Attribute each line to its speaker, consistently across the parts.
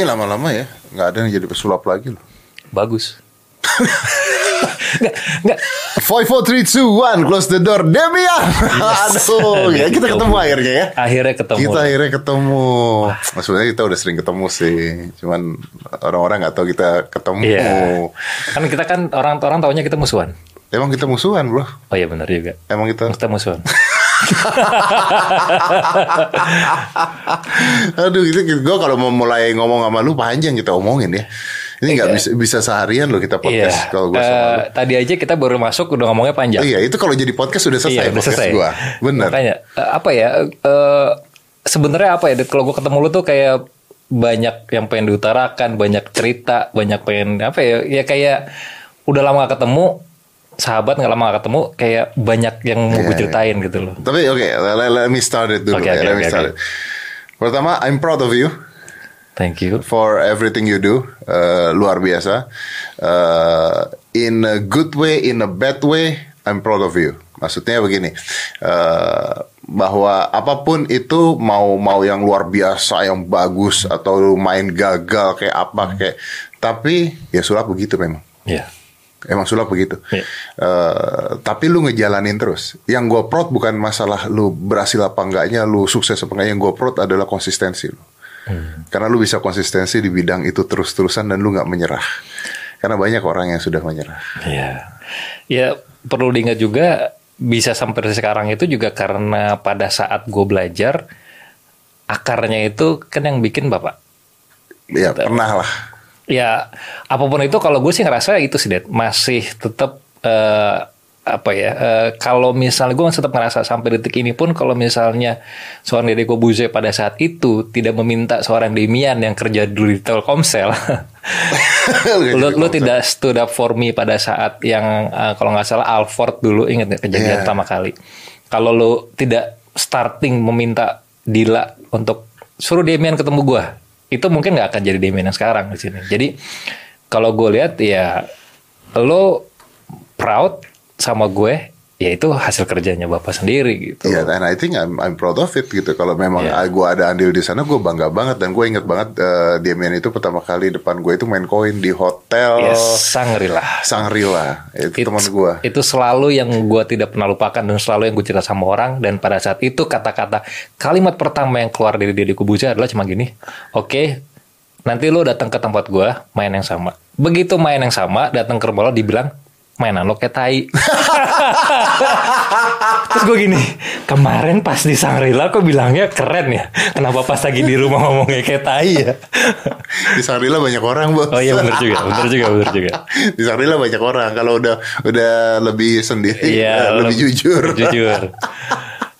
Speaker 1: Ini lama-lama ya, nggak ada yang jadi pesulap lagi loh.
Speaker 2: Bagus. Enggak, enggak.
Speaker 1: Five, four, three, two, one, close the door, Demian. Aduh, ya kita ketemu akhirnya ya.
Speaker 2: Akhirnya ketemu.
Speaker 1: Kita akhirnya ketemu. Nah, sebenarnya kita udah sering ketemu sih, cuman orang-orang nggak tahu kita ketemu.
Speaker 2: Iya. Kan kita kan orang-orang taunya kita musuhan.
Speaker 1: Emang kita musuhan bro?
Speaker 2: Oh iya benar juga.
Speaker 1: Emang kita?
Speaker 2: Kita musuhan.
Speaker 1: Aduh, gitu, gue kalau mau mulai ngomong sama lu panjang kita omongin ya. Ini nggak bisa bisa seharian loh kita podcast
Speaker 2: iya.
Speaker 1: kalau gue sama lu.
Speaker 2: tadi aja kita baru masuk udah ngomongnya panjang.
Speaker 1: Iya, itu kalau jadi podcast sudah selesai
Speaker 2: Iya, udah
Speaker 1: podcast
Speaker 2: selesai.
Speaker 1: gua. Bener.
Speaker 2: Makanya eh, apa ya? eh, sebenarnya apa ya? Kalau gue ketemu lu tuh kayak banyak yang pengen diutarakan, banyak cerita, banyak pengen apa ya? Ya kayak udah lama gak ketemu, sahabat nggak lama gak ketemu, kayak banyak yang mau gue
Speaker 1: Iya,
Speaker 2: ceritain gitu loh.
Speaker 1: Tapi oke, let, let me start it dulu.
Speaker 2: Oke,
Speaker 1: ya,
Speaker 2: oke,
Speaker 1: let me start it. Pertama, I'm proud of you
Speaker 2: Thank you.
Speaker 1: for everything you do. Eh, luar biasa. Eh, in a good way, in a bad way, I'm proud of you. Maksudnya begini, eh, bahwa apa pun itu mau mau yang luar biasa, yang bagus atau main gagal kayak apa kayak, tapi ya sulap begitu memang.
Speaker 2: Iya.
Speaker 1: Emang sulap begitu.
Speaker 2: Iya.
Speaker 1: Eh, tapi lu ngejalanin terus. Yang gue proud bukan masalah lu berhasil apa enggaknya, lu sukses apa enggaknya. Yang gue proud adalah konsistensi lu. Karena lu bisa konsistensi di bidang itu terus-terusan dan lu nggak menyerah. Karena banyak orang yang sudah menyerah.
Speaker 2: Iya. Ya perlu diingat juga bisa sampai sekarang itu juga karena pada saat gue belajar akarnya itu kan yang bikin bapak.
Speaker 1: Ya pernah lah.
Speaker 2: Ya apa pun itu kalau gue sih ngerasa itu sih Dad, masih tetap eh, apa ya eh, kalau misalnya gue masih tetap ngerasa sampai detik ini pun kalau misalnya seorang Deddy Kobuze pada saat itu tidak meminta seorang Demian yang kerja dulu di Telkomsel lu, lu tidak stood up for me pada saat yang uh, kalau nggak salah Alford dulu nggak kejadian
Speaker 1: Iya.
Speaker 2: pertama kali? Kalau lu tidak starting meminta Dila untuk suruh Demian ketemu gua itu mungkin nggak akan jadi Demian yang sekarang di sini. Jadi kalau gue lihat ya lo proud sama gue ya itu hasil kerjanya bapak sendiri gitu
Speaker 1: Iya, dan I think I'm, I'm proud of it gitu. Kalau memang
Speaker 2: Iya.
Speaker 1: gue ada andil di sana, gue bangga banget dan gue inget banget eh, Damian itu pertama kali depan gue itu main koin di hotel
Speaker 2: yes Shangri-La
Speaker 1: Sangrila. Itu teman gue.
Speaker 2: Itu selalu yang gue tidak pernah lupakan dan selalu yang gue cerita sama orang dan pada saat itu kata-kata kalimat pertama yang keluar dari Deddy Kubuja adalah cuma gini, oke nanti lo datang ke tempat gue main yang sama. Begitu main yang sama datang ke rumah lo dibilang mainan lo kayak tai. Terus gue gini, kemarin pas di Sangrila kok bilangnya keren ya. Kenapa pas lagi di rumah ngomongnya kayak tai ya?
Speaker 1: Di Sangrila banyak orang, Bos.
Speaker 2: Oh iya bener juga, bener juga, bener juga.
Speaker 1: di Sangrila banyak orang. Kalau udah udah lebih sendiri,
Speaker 2: Iya,
Speaker 1: lebih
Speaker 2: lebih-
Speaker 1: jujur.
Speaker 2: Jujur.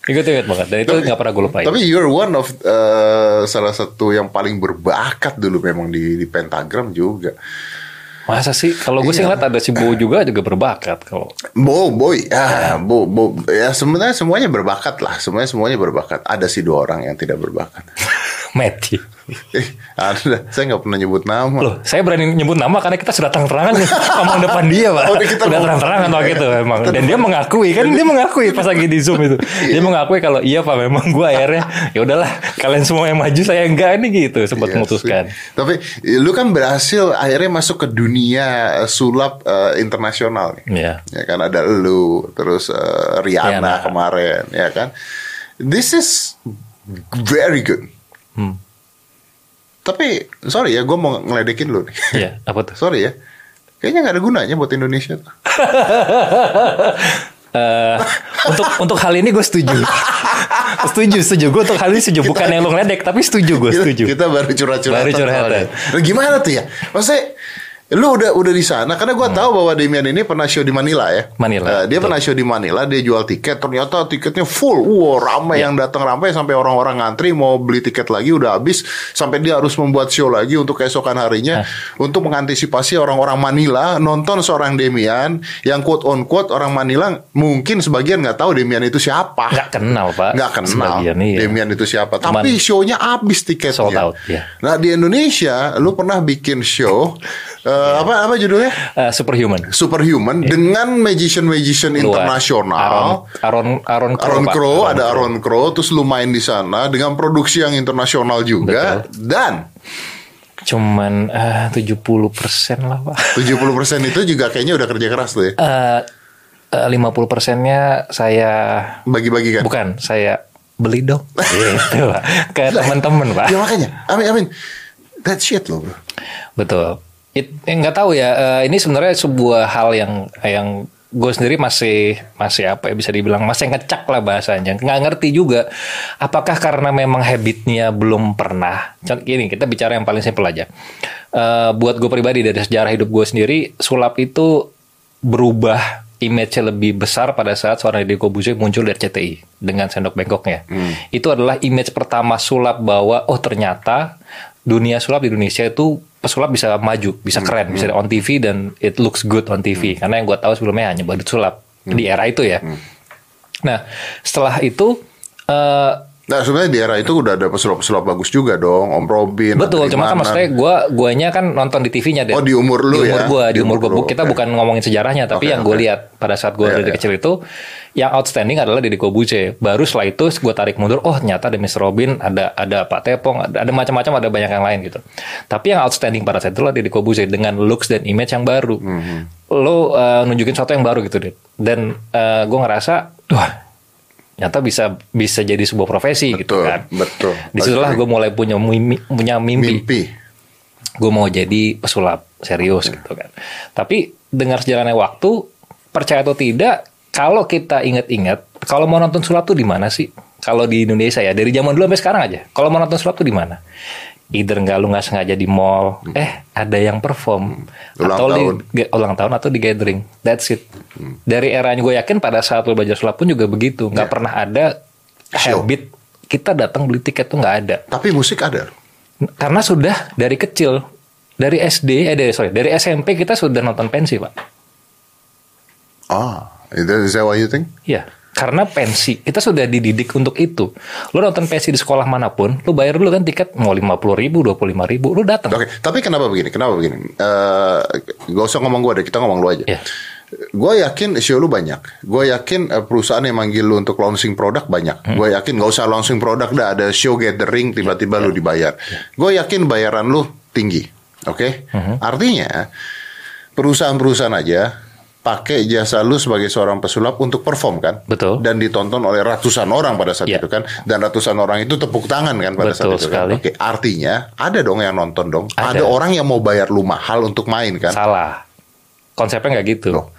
Speaker 2: Ingat ingat banget. Dan itu nggak pernah gue lupain.
Speaker 1: Tapi you're one of eh, salah satu yang paling berbakat dulu memang di, di pentagram juga.
Speaker 2: Masa sih? Kalau gue sih
Speaker 1: Iya.
Speaker 2: ngeliat ada si Bo juga juga berbakat. Kalau
Speaker 1: Bo, boy, ya, bo, bo, ya sebenarnya semuanya berbakat lah, semuanya semuanya berbakat. Ada sih dua orang yang tidak berbakat.
Speaker 2: Matthew.
Speaker 1: Ada, saya nggak pernah nyebut nama.
Speaker 2: Loh, saya berani nyebut nama karena kita sudah terang-terangan ngomong depan dia, Pak.
Speaker 1: Oh, kita
Speaker 2: Udah
Speaker 1: ngomong.
Speaker 2: terang-terangan waktu itu memang. Dan dia mengakui kan dia mengakui pas lagi di Zoom itu. Dia mengakui kalau iya Pak memang gue akhirnya ya udahlah kalian semua yang maju saya enggak ini gitu sempat
Speaker 1: Iya
Speaker 2: memutuskan.
Speaker 1: sih. Tapi lu kan berhasil akhirnya masuk ke dunia sulap eh, internasional nih.
Speaker 2: Iya.
Speaker 1: Ya kan ada lu, terus eh, Rihanna
Speaker 2: Rihanna.
Speaker 1: kemarin, ya kan. This is very good.
Speaker 2: Hmm.
Speaker 1: Tapi sorry ya, gue mau ngeledekin lu nih.
Speaker 2: Iya, apa tuh?
Speaker 1: sorry ya, kayaknya nggak ada gunanya buat Indonesia. tuh.
Speaker 2: Eh, untuk untuk hal ini gue setuju. setuju, setuju. Gue untuk hal ini setuju. Bukan yang lo ngeledek, tapi setuju gue
Speaker 1: Kita-
Speaker 2: setuju.
Speaker 1: Kita baru curhat-curhat.
Speaker 2: Baru curhatan.
Speaker 1: Nah, gimana tuh ya? Maksudnya lu udah udah di sana karena gua tahu bahwa Demian ini pernah show di Manila ya.
Speaker 2: Hmm. Manila,
Speaker 1: Eh, dia
Speaker 2: betul.
Speaker 1: pernah show di Manila, dia jual tiket, ternyata tiketnya full. Wow, ramai
Speaker 2: Ya.
Speaker 1: yang datang ramai sampai orang-orang ngantri mau beli tiket lagi udah habis sampai dia harus membuat show lagi untuk keesokan harinya untuk mengantisipasi orang-orang Manila nonton seorang Demian yang quote on quote orang Manila mungkin sebagian nggak tahu Demian itu siapa.
Speaker 2: Nggak kenal, Pak.
Speaker 1: Nggak kenal
Speaker 2: Sebagian, iya.
Speaker 1: Demian itu siapa.
Speaker 2: Cuman-
Speaker 1: Tapi show-nya habis tiketnya.
Speaker 2: Sold out, ya.
Speaker 1: Nah di Indonesia, lu pernah bikin show eh, apa apa judulnya?
Speaker 2: Eh, superhuman.
Speaker 1: Superhuman dengan magician-magician
Speaker 2: Luar.
Speaker 1: internasional.
Speaker 2: Aaron Aaron Aaron Crow,
Speaker 1: Aaron. Crow,
Speaker 2: Aaron
Speaker 1: ada. Aaron Crow, terus lu main di sana dengan produksi yang internasional juga. Dan
Speaker 2: cuman eh, 70% lah pak
Speaker 1: 70% itu juga kayaknya udah kerja keras tuh ya.
Speaker 2: Eh, eh, 50 persennya saya
Speaker 1: Bagi-bagi kan.
Speaker 2: bukan saya beli dong gitu pak ke teman-teman pak
Speaker 1: Ya makanya. Amin amin. That shit loh bro.
Speaker 2: betul It- eh, nggak tahu ya eh, ini sebenarnya sebuah hal yang yang gue sendiri masih masih apa ya bisa dibilang masih ngecak lah bahasanya. Nggak ngerti juga apakah karena memang habitnya belum pernah? Contoh gini kita bicara yang paling simpel aja. Eh, buat gue pribadi dari sejarah hidup gue sendiri sulap itu berubah image-nya lebih besar pada saat seorang Deddy Corbuzier muncul dari CTI dengan sendok bengkoknya. Itu adalah image pertama sulap bahwa oh ternyata dunia sulap di Indonesia itu pesulap bisa maju, bisa keren, bisa on TV dan it looks good on TV. Karena yang gue tahu sebelumnya hanya badut sulap di era itu ya. Nah setelah itu eh,
Speaker 1: Nah sebenarnya di era itu udah ada pesulap-pesulap bagus juga dong, Om Robin.
Speaker 2: Betul, cuma kan maksudnya gua guanya kan nonton di TV-nya deh.
Speaker 1: Oh, di umur lu
Speaker 2: di umur
Speaker 1: ya?
Speaker 2: gua, di,
Speaker 1: Di
Speaker 2: umur
Speaker 1: lu,
Speaker 2: Kita
Speaker 1: oke.
Speaker 2: bukan ngomongin sejarahnya, tapi
Speaker 1: Oke,
Speaker 2: yang gue lihat pada saat gua
Speaker 1: Iya,
Speaker 2: dari
Speaker 1: iya.
Speaker 2: kecil itu yang outstanding adalah Deddy Kobuce. Baru setelah itu gua tarik mundur, oh ternyata ada Mr. Robin, ada ada Pak Tepong, ada, ada macam-macam, ada banyak yang lain gitu. Tapi yang outstanding pada saat itu adalah Deddy Kobuce dengan looks dan image yang baru.
Speaker 1: Mhm.
Speaker 2: Lo uh, nunjukin sesuatu yang baru gitu, deh. Dan uh, gua ngerasa, wah ternyata bisa bisa jadi sebuah profesi gitu
Speaker 1: Betul,
Speaker 2: kan.
Speaker 1: betul.
Speaker 2: Di situlah gue mulai punya mimpi, punya mimpi.
Speaker 1: Mimpi.
Speaker 2: Gue mau jadi pesulap serius gitu kan. Tapi dengar sejalannya waktu, percaya atau tidak, kalau kita ingat-ingat, kalau mau nonton sulap tuh di mana sih? Kalau di Indonesia ya, dari zaman dulu sampai sekarang aja. Kalau mau nonton sulap tuh di mana? Either nggak lu nggak sengaja di mall, eh ada yang perform
Speaker 1: Ulang
Speaker 2: atau
Speaker 1: tahun.
Speaker 2: di ulang tahun atau di gathering. That's it. Dari eranya gue yakin pada saat lu belajar sulap pun juga begitu. Nggak pernah ada
Speaker 1: Show.
Speaker 2: habit kita datang beli tiket tuh nggak ada.
Speaker 1: Tapi musik ada.
Speaker 2: Karena sudah dari kecil, dari SD, eh dari sorry, dari SMP kita sudah nonton pensi pak.
Speaker 1: Ah, is that, is that what you think?
Speaker 2: Iya, karena pensi kita sudah dididik untuk itu. Lu nonton pensi di sekolah mana pun, lu bayar dulu kan tiket mau lima puluh ribu, dua puluh lima ribu, lu datang.
Speaker 1: Oke, tapi kenapa begini? Kenapa begini? Eh, gak usah ngomong gue deh, kita ngomong lu aja.
Speaker 2: Iya.
Speaker 1: Gue yakin show lu banyak. Gue yakin eh, perusahaan yang manggil lu untuk launching produk banyak.
Speaker 2: Hmm.
Speaker 1: Gue yakin gak usah launching produk dah ada show gathering tiba-tiba
Speaker 2: Iya.
Speaker 1: lu dibayar. Gue yakin bayaran lu tinggi. Oke?
Speaker 2: Hmm.
Speaker 1: Artinya perusahaan-perusahaan aja pakai jasa lu sebagai seorang pesulap untuk perform kan?
Speaker 2: Betul.
Speaker 1: Dan ditonton oleh ratusan orang pada saat
Speaker 2: Iya.
Speaker 1: itu kan? Dan ratusan orang itu tepuk tangan kan pada
Speaker 2: Betul
Speaker 1: saat itu
Speaker 2: sekali.
Speaker 1: kan? Oke, artinya ada dong yang nonton dong.
Speaker 2: Ada.
Speaker 1: Ada, orang yang mau bayar lu mahal untuk main kan?
Speaker 2: Salah. Konsepnya nggak gitu.
Speaker 1: Loh.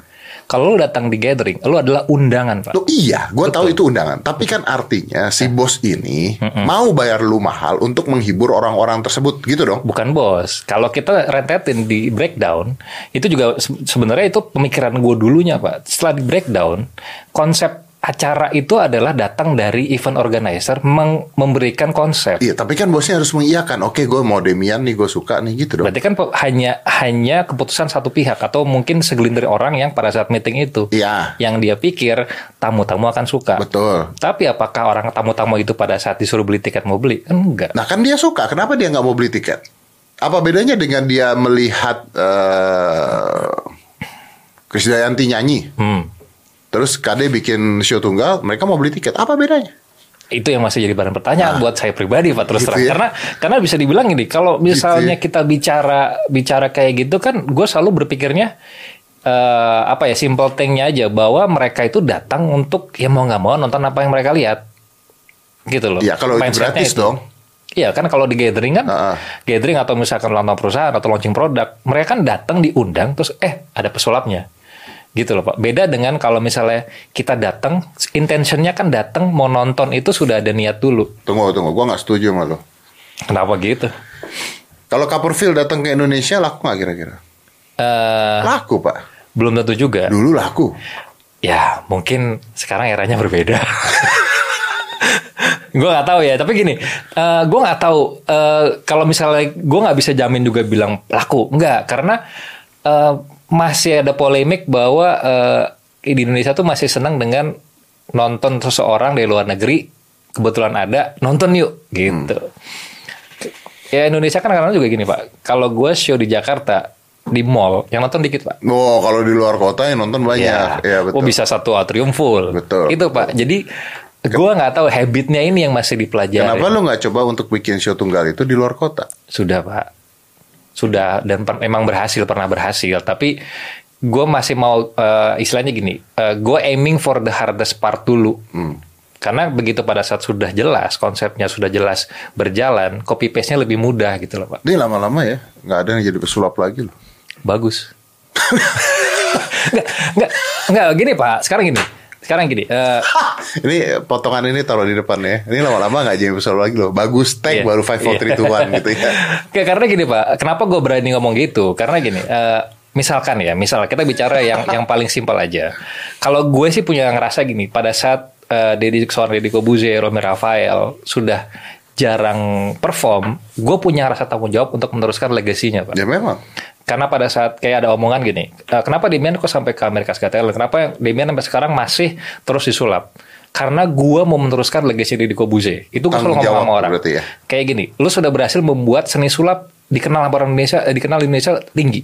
Speaker 2: Kalau lu datang di gathering, lu adalah undangan pak.
Speaker 1: Loh, iya, gue tahu itu undangan. Tapi kan artinya si bos ini mau bayar lu mahal untuk menghibur orang-orang tersebut, gitu dong?
Speaker 2: Bukan bos. Kalau kita rentetin di breakdown, itu juga se- sebenarnya itu pemikiran gue dulunya pak. Setelah di breakdown, konsep acara itu adalah datang dari event organizer meng- memberikan konsep.
Speaker 1: Iya, tapi kan bosnya harus mengiyakan. Oke, gue mau Demian nih, gue suka nih, gitu dong.
Speaker 2: Berarti kan hanya hanya keputusan satu pihak atau mungkin segelintir orang yang pada saat meeting itu
Speaker 1: Iya,
Speaker 2: yang dia pikir tamu-tamu akan suka.
Speaker 1: betul.
Speaker 2: Tapi apakah orang tamu-tamu itu pada saat disuruh beli tiket mau beli? Enggak.
Speaker 1: Nah, kan dia suka. Kenapa dia nggak mau beli tiket? Apa bedanya dengan dia melihat eh Krisdayanti nyanyi,
Speaker 2: Hmm.
Speaker 1: Terus KD bikin show tunggal, mereka mau beli tiket? Apa bedanya?
Speaker 2: Itu yang masih jadi bahan pertanyaan buat saya pribadi Pak terus
Speaker 1: Gitu
Speaker 2: terang.
Speaker 1: ya.
Speaker 2: Karena karena bisa dibilang ini kalau misalnya
Speaker 1: Gitu
Speaker 2: kita bicara bicara kayak gitu kan gue selalu berpikirnya eh, apa ya simple thingnya aja bahwa mereka itu datang untuk ya mau nggak mau nonton apa yang mereka lihat gitu loh.
Speaker 1: Iya, kalau itu gratis dong.
Speaker 2: Iya kan kalau di gathering kan,
Speaker 1: Heeh.
Speaker 2: gathering atau misalkan ulang tahun perusahaan atau launching produk, mereka kan datang diundang terus eh ada pesulapnya, gitu loh pak. Beda dengan kalau misalnya kita datang, intentionnya kan datang mau nonton itu sudah ada niat dulu.
Speaker 1: Tunggu, tunggu. Gue nggak setuju sama lo.
Speaker 2: Kenapa gitu?
Speaker 1: Kalau Copperfield datang ke Indonesia, laku nggak kira-kira?
Speaker 2: Eh
Speaker 1: Laku, Pak.
Speaker 2: belum tentu juga.
Speaker 1: Dulu laku.
Speaker 2: Ya mungkin sekarang eranya berbeda. gue nggak tahu ya tapi gini eh gue nggak tahu eh, kalau misalnya gue nggak bisa jamin juga bilang laku nggak karena eh, masih ada polemik bahwa eh, di Indonesia tuh masih senang dengan nonton seseorang dari luar negeri kebetulan ada nonton yuk gitu ya Indonesia kan kadang juga gini pak kalau gue show di Jakarta di mall yang nonton dikit pak
Speaker 1: Oh, kalau di luar kota yang nonton banyak. Ya, betul.
Speaker 2: Oh bisa satu atrium full.
Speaker 1: Betul.
Speaker 2: Itu pak. Jadi gua nggak tahu habitnya ini yang masih dipelajari.
Speaker 1: Kenapa lo nggak coba untuk bikin show tunggal itu di luar kota?
Speaker 2: Sudah pak. Sudah dan per- emang berhasil pernah berhasil. Tapi gue masih mau eh, istilahnya gini eh, gue aiming for the hardest part dulu. Karena begitu pada saat sudah jelas konsepnya sudah jelas berjalan copy paste nya lebih mudah gitu loh pak.
Speaker 1: Ini lama-lama ya, nggak ada yang jadi pesulap lagi loh.
Speaker 2: bagus. Nggak nggak nggak gini pak. Sekarang gini sekarang gini eh,
Speaker 1: ini potongan ini taruh di depan ya. Ini lama-lama nggak jadi pesulap lagi loh. Bagus tag
Speaker 2: Iya.
Speaker 1: baru 5 4 3 2 1 gitu ya.
Speaker 2: Kayak karena gini pak, kenapa gue berani ngomong gitu? Karena gini, eh, misalkan ya, misal kita bicara yang yang paling simpel aja. Kalau gue sih punya ngerasa gini, pada saat eh, Deddy seorang Deddy Kobuze, Romi Rafael sudah jarang perform, gue punya rasa tanggung jawab untuk meneruskan legasinya pak.
Speaker 1: Ya memang.
Speaker 2: Karena pada saat kayak ada omongan gini, "Eh, kenapa Demian kok sampai ke Amerika Got Talent? Kenapa Demian sampai sekarang masih terus disulap? Karena gua mau meneruskan legasi Deddy Kobuze. Itu gue selalu ngomong sama orang.
Speaker 1: ya?
Speaker 2: Kayak gini, lu sudah berhasil membuat seni sulap dikenal sama orang Indonesia, eh, dikenal di Indonesia tinggi.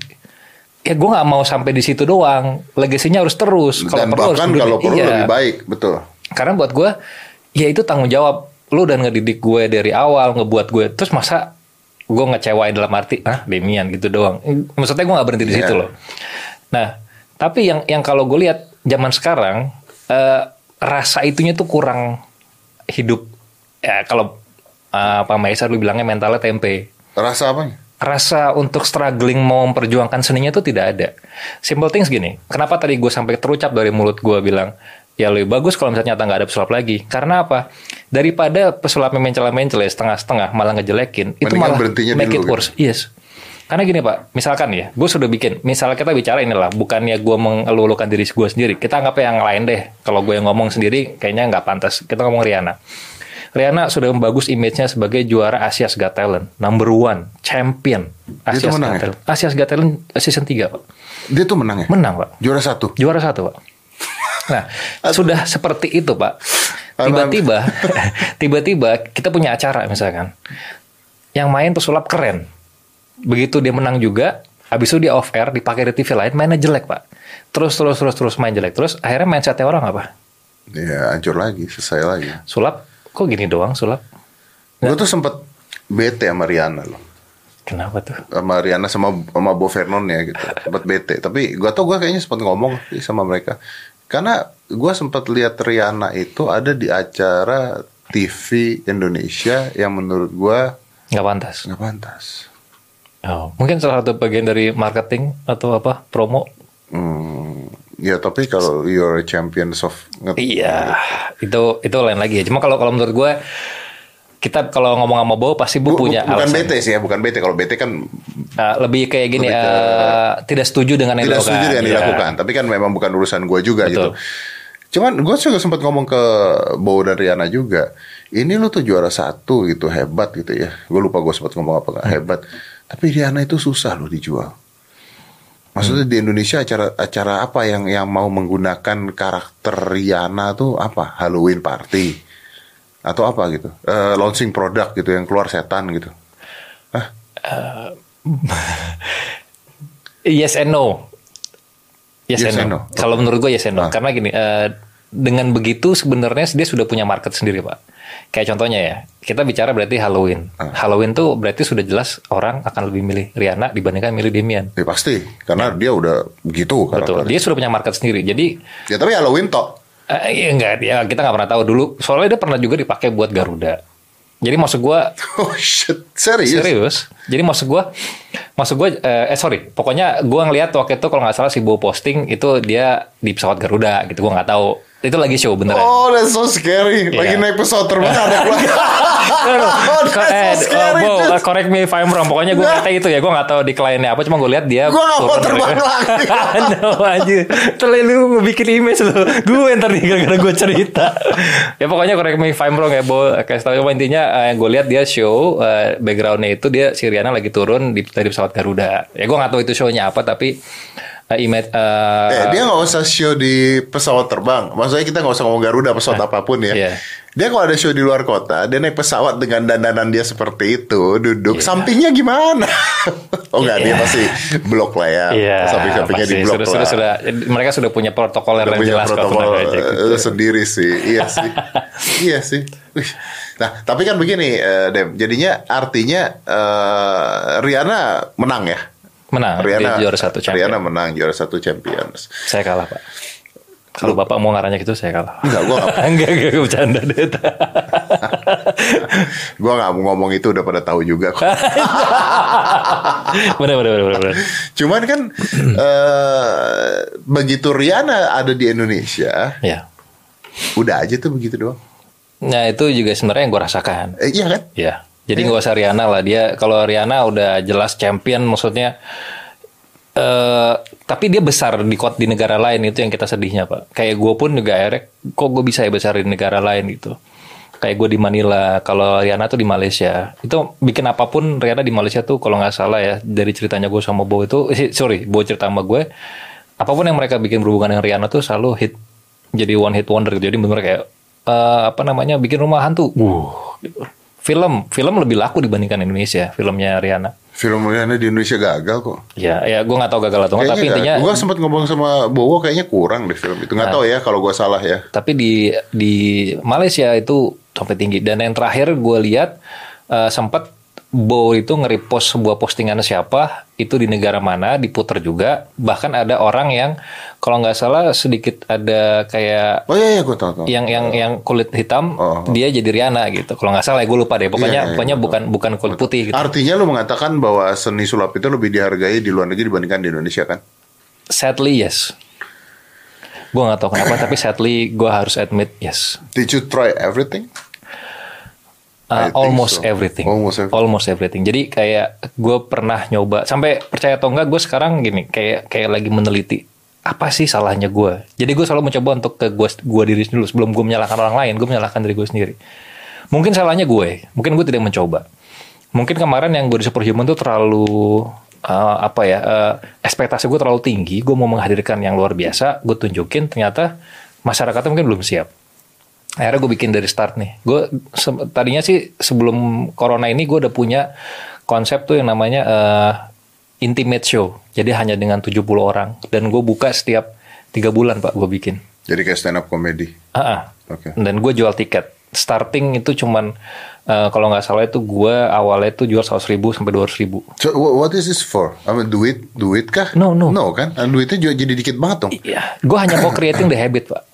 Speaker 2: Ya gue nggak mau sampai di situ doang. Legasinya harus terus.
Speaker 1: Dan
Speaker 2: perlu harus
Speaker 1: bahkan kalau perlu
Speaker 2: iya.
Speaker 1: lebih baik, betul.
Speaker 2: Karena buat gue, ya itu tanggung jawab. Lu dan ngedidik gue dari awal, ngebuat gue. Terus masa gue ngecewain dalam arti, ah Demian gitu doang. Maksudnya gue gak berhenti di situ
Speaker 1: Iya.
Speaker 2: loh. Nah, tapi yang yang kalau gue lihat zaman sekarang, eh, rasa itunya tuh kurang hidup. Ya kalau eh, Pak Maisa dulu bilangnya mentalnya tempe
Speaker 1: Rasa apanya?
Speaker 2: rasa untuk struggling mau memperjuangkan seninya itu tidak ada. Simple things gini, kenapa tadi gue sampai terucap dari mulut gue bilang, ya lebih bagus kalau misalnya nyata nggak ada pesulap lagi. Karena apa? Daripada pesulapnya mencela-mencela setengah-setengah malah ngejelekin, itu malah
Speaker 1: berhentinya
Speaker 2: make
Speaker 1: dulu
Speaker 2: it
Speaker 1: gitu.
Speaker 2: worse. Yes. Karena gini pak, misalkan ya, gue sudah bikin, misalnya kita bicara inilah, bukannya gue mengeluh-elukan diri gue sendiri, kita anggap yang lain deh. Kalau gue yang ngomong sendiri, kayaknya nggak pantas. Kita ngomong Rihanna. Rihanna sudah membagus image-nya sebagai juara Asia's Got Talent, number one, champion Asia's Got
Speaker 1: ya?
Speaker 2: Talent. Asia's Got Talent season 3, Pak.
Speaker 1: Dia tuh menang ya?
Speaker 2: Menang, Pak.
Speaker 1: Juara satu.
Speaker 2: Juara satu, Pak. Nah, sudah seperti itu, Pak. Tiba-tiba, tiba-tiba kita punya acara misalkan. Yang main pesulap keren. Begitu dia menang juga, habis itu dia off air dipakai di TV lain mainnya jelek, Pak. Terus terus terus terus main jelek. Terus akhirnya mindsetnya orang apa?
Speaker 1: Ya hancur lagi, selesai lagi.
Speaker 2: Sulap kok gini doang sulap?
Speaker 1: Gue tuh sempet bete sama Rihanna loh.
Speaker 2: Kenapa tuh?
Speaker 1: Sama Rihanna sama sama Bo Vernon ya gitu. Sempet bete. Tapi gue tau gue kayaknya sempet ngomong sih sama mereka. Karena gue sempet lihat Rihanna itu ada di acara TV Indonesia yang menurut gue
Speaker 2: Nggak pantas.
Speaker 1: nggak pantas.
Speaker 2: Oh, mungkin salah satu bagian dari marketing atau apa promo.
Speaker 1: Hmm, ya tapi kalau you're a champions of
Speaker 2: Iya, itu itu lain lagi. Cuma kalau kalau menurut gue kita kalau ngomong sama Bo pasti Bu, punya
Speaker 1: bukan
Speaker 2: alasan.
Speaker 1: bete sih ya, bukan bete. Kalau bete kan
Speaker 2: Uh, lebih kayak gini,
Speaker 1: Lebih ke-
Speaker 2: uh, tidak setuju dengan yang
Speaker 1: tidak
Speaker 2: dilakukan.
Speaker 1: setuju dengan
Speaker 2: Iya.
Speaker 1: dilakukan. Tapi kan memang bukan urusan gue juga
Speaker 2: Betul.
Speaker 1: gitu. Cuman gue juga sempat ngomong ke Bowo dan Riana juga. Ini lu tuh juara satu gitu hebat gitu ya. Gue lupa gue sempat ngomong apa nggak
Speaker 2: Hmm.
Speaker 1: hebat. Tapi Riana itu susah loh dijual. Maksudnya
Speaker 2: Hmm.
Speaker 1: di Indonesia acara acara apa yang yang mau menggunakan karakter Riana tuh apa? Halloween party atau apa gitu? Eh, launching produk gitu yang keluar setan gitu.
Speaker 2: Yes and no. Yes,
Speaker 1: Yes
Speaker 2: and
Speaker 1: and
Speaker 2: no.
Speaker 1: no.
Speaker 2: Kalau menurut gue yes and no.
Speaker 1: Ah.
Speaker 2: Karena gini, uh, dengan begitu sebenarnya dia sudah punya market sendiri, Pak. Kayak contohnya ya, kita bicara berarti Halloween.
Speaker 1: Ah.
Speaker 2: Halloween tuh berarti sudah jelas orang akan lebih milih Rihanna dibandingkan milih Demian.
Speaker 1: Ya pasti karena dia udah begitu
Speaker 2: Betul. Dia sudah punya market sendiri. Jadi
Speaker 1: Ya tapi Halloween tok.
Speaker 2: Eh, ya enggak, ya kita nggak pernah tahu dulu. Soalnya dia pernah juga dipakai buat Garuda. Jadi maksud gue
Speaker 1: Oh shit, serius?
Speaker 2: Serius? Jadi maksud gua, maksud gua, eh, eh, sorry, pokoknya gua ngeliat waktu itu kalau nggak salah si Bo posting itu dia di pesawat Garuda gitu, gua nggak tahu. Itu lagi show beneran.
Speaker 1: Oh, that's so scary. Lagi
Speaker 2: Iya.
Speaker 1: naik pesawat terbang ada keluar.
Speaker 2: Oh, eh,
Speaker 1: so scary.
Speaker 2: oh, Bo, eh, correct me if I'm wrong. Pokoknya gue ngeliatnya itu ya, gue nggak tahu di kliennya apa. Cuma gue lihat dia.
Speaker 1: Gua nggak mau terbang
Speaker 2: dari-
Speaker 1: lagi.
Speaker 2: no, aja. Terlalu lu bikin image lu. Gue ntar nih gara-gara gue cerita. ya pokoknya correct me if I'm wrong ya, Bo. Kayak tahu cuma intinya eh, yang gue lihat dia show eh, backgroundnya itu dia si Riana lagi turun di dari pesawat Garuda. Ya gue nggak tahu itu shownya apa tapi eh, image. eh,
Speaker 1: Eh, dia nggak usah show di pesawat terbang. Maksudnya kita nggak usah ngomong Garuda pesawat apa pun ya.
Speaker 2: Iya.
Speaker 1: Dia kalau ada show di luar kota, dia naik pesawat dengan dandanan dia seperti itu, duduk.
Speaker 2: Iya.
Speaker 1: Sampingnya gimana? oh nggak, dia
Speaker 2: Iya.
Speaker 1: pasti blok lah ya.
Speaker 2: Iya,
Speaker 1: Samping-sampingnya di blok
Speaker 2: sudah,
Speaker 1: lah.
Speaker 2: sudah, sudah, mereka sudah punya protokol yang
Speaker 1: punya
Speaker 2: jelas
Speaker 1: protokol
Speaker 2: gitu.
Speaker 1: sendiri sih. Iya sih. iya sih. Nah, tapi kan begini, eh, Dem. Jadinya artinya eh, Rihanna menang ya.
Speaker 2: Menang,
Speaker 1: Rihanna
Speaker 2: dia juara satu champion.
Speaker 1: Rihanna menang juara satu champions.
Speaker 2: Saya kalah, Pak. Kalau Bapak mau ngaranya gitu, saya kalah.
Speaker 1: Enggak, gua nggak.
Speaker 2: enggak, enggak, enggak, bercanda deh.
Speaker 1: Gua nggak mau ngomong itu udah pada tahu juga. kok.
Speaker 2: bener, bener, bener, bener, bener.
Speaker 1: Cuman kan eh, begitu Rihanna ada di Indonesia,
Speaker 2: Ya.
Speaker 1: udah aja tuh begitu doang.
Speaker 2: Nah, itu juga sebenarnya yang gue rasakan.
Speaker 1: Eh, iya kan?
Speaker 2: Ya. Jadi nggak usah Rihanna lah dia kalau Rihanna udah jelas champion maksudnya eh tapi dia besar di kot di negara lain itu yang kita sedihnya pak. Kayak gue pun juga akhirnya kok gue bisa ya besar di negara lain gitu. Kayak gue di Manila, kalau Rihanna tuh di Malaysia. Itu bikin apa pun Rihanna di Malaysia tuh kalau nggak salah ya dari ceritanya gue sama Bo itu, eh, sorry, Bo cerita sama gue, apa pun yang mereka bikin berhubungan dengan Rihanna tuh selalu hit, jadi one hit wonder gitu. Jadi bener kayak eh, apa namanya bikin rumah hantu. Uh, gitu. Film, film lebih laku dibandingkan Indonesia, filmnya Rihanna.
Speaker 1: Film Rihanna di Indonesia gagal kok.
Speaker 2: Ya, ya gue nggak tahu gagal atau nggak, tapi intinya,
Speaker 1: gue sempat ngomong sama Bowo kayaknya kurang deh film itu. Nggak tahu ya kalau gue salah ya.
Speaker 2: tapi di di Malaysia itu sampai tinggi. Dan yang terakhir gue lihat eh, sempat Bo itu nge-repost sebuah postingan siapa itu di negara mana diputer juga. Bahkan ada orang yang kalau nggak salah sedikit ada kayak
Speaker 1: Oh iya iya gue tahu tahu.
Speaker 2: yang yang yang kulit hitam
Speaker 1: Oh.
Speaker 2: dia jadi Rihanna gitu. Kalau nggak salah ya gue lupa deh. Pokoknya
Speaker 1: Iya, iya,
Speaker 2: pokoknya
Speaker 1: betul.
Speaker 2: bukan bukan kulit putih gitu.
Speaker 1: Artinya lu mengatakan bahwa seni sulap itu lebih dihargai di luar negeri dibandingkan di Indonesia kan?
Speaker 2: Sadly yes. Gue nggak tahu kenapa tapi sadly gue harus admit yes.
Speaker 1: Did you try everything?
Speaker 2: Uh, almost
Speaker 1: so.
Speaker 2: everything.
Speaker 1: Almost everything.
Speaker 2: Almost everything. Jadi kayak gue pernah nyoba sampai percaya atau enggak gue sekarang gini kayak kayak lagi meneliti apa sih salahnya gue. Jadi gue selalu mencoba untuk ke gue gue diri dulu sebelum gue menyalahkan orang lain. Gue menyalahkan diri gue sendiri. Mungkin salahnya gue. Mungkin gue tidak mencoba. Mungkin kemarin yang gue di Superhuman tuh terlalu uh, apa ya uh, ekspektasi gue terlalu tinggi. Gue mau menghadirkan yang luar biasa. Gue tunjukin ternyata masyarakatnya mungkin belum siap akhirnya gue bikin dari start nih. Gue se- tadinya sih sebelum corona ini gue udah punya konsep tuh yang namanya eh, intimate show. Jadi hanya dengan 70 orang dan gue buka setiap tiga bulan pak gue bikin.
Speaker 1: Jadi kayak stand up comedy.
Speaker 2: Ah, ah.
Speaker 1: Oke.
Speaker 2: Dan gue jual tiket. Starting itu cuman eh, kalau nggak salah itu gue awalnya itu jual 100 ribu sampai 200 ribu.
Speaker 1: So wha- what is this for? I mean, duit, duit kah?
Speaker 2: No, no.
Speaker 1: No kan? Ah, Duitnya juga jadi dikit banget dong.
Speaker 2: Iya, gue hanya mau creating the habit, Pak.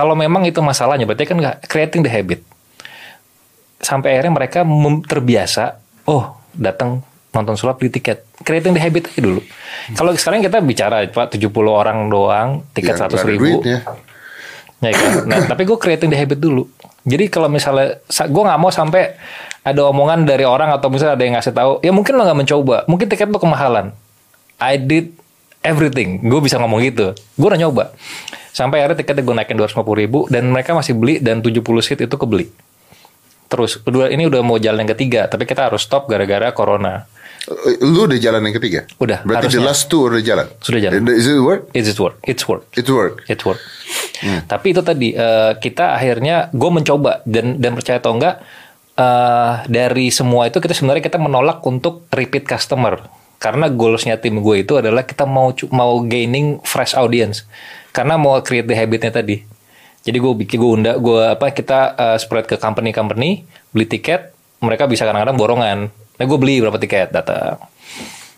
Speaker 2: Kalau memang itu masalahnya, berarti kan nggak creating the habit. Sampai akhirnya mereka terbiasa, oh datang nonton sulap di tiket. Creating the habit aja dulu. Kalau sekarang kita bicara, Pak, 70 orang doang, tiket
Speaker 1: Ya, nggak
Speaker 2: 100
Speaker 1: ada
Speaker 2: ribu.
Speaker 1: duitnya.
Speaker 2: Ya kan? Nah, tapi gue creating the habit dulu. Jadi kalau misalnya gue nggak mau sampai ada omongan dari orang atau misalnya ada yang ngasih tahu, ya mungkin lo nggak mencoba, mungkin tiket lo kemahalan. I did everything. Gue bisa ngomong gitu. Gue udah nyoba. Sampai akhirnya tiketnya gue naikin 250 ribu dan mereka masih beli dan 70 seat itu kebeli. Terus kedua ini udah mau jalan yang ketiga, tapi kita harus stop gara-gara corona.
Speaker 1: Eh, Lu udah jalan yang ketiga?
Speaker 2: Udah,
Speaker 1: Berarti the
Speaker 2: harusnya.
Speaker 1: last two udah jalan?
Speaker 2: Sudah jalan.
Speaker 1: Is it work?
Speaker 2: It's it work. It's work.
Speaker 1: It work.
Speaker 2: It work. Tapi itu tadi eh, kita akhirnya gue mencoba dan dan percaya atau enggak eh, dari semua itu kita sebenarnya kita menolak untuk repeat customer karena goalsnya tim gue itu adalah kita mau mau gaining fresh audience karena mau create the habitnya tadi. Jadi gue bikin gue undang gue apa kita eh, spread ke company company beli tiket mereka bisa kadang-kadang borongan. Nah gue beli berapa tiket datang.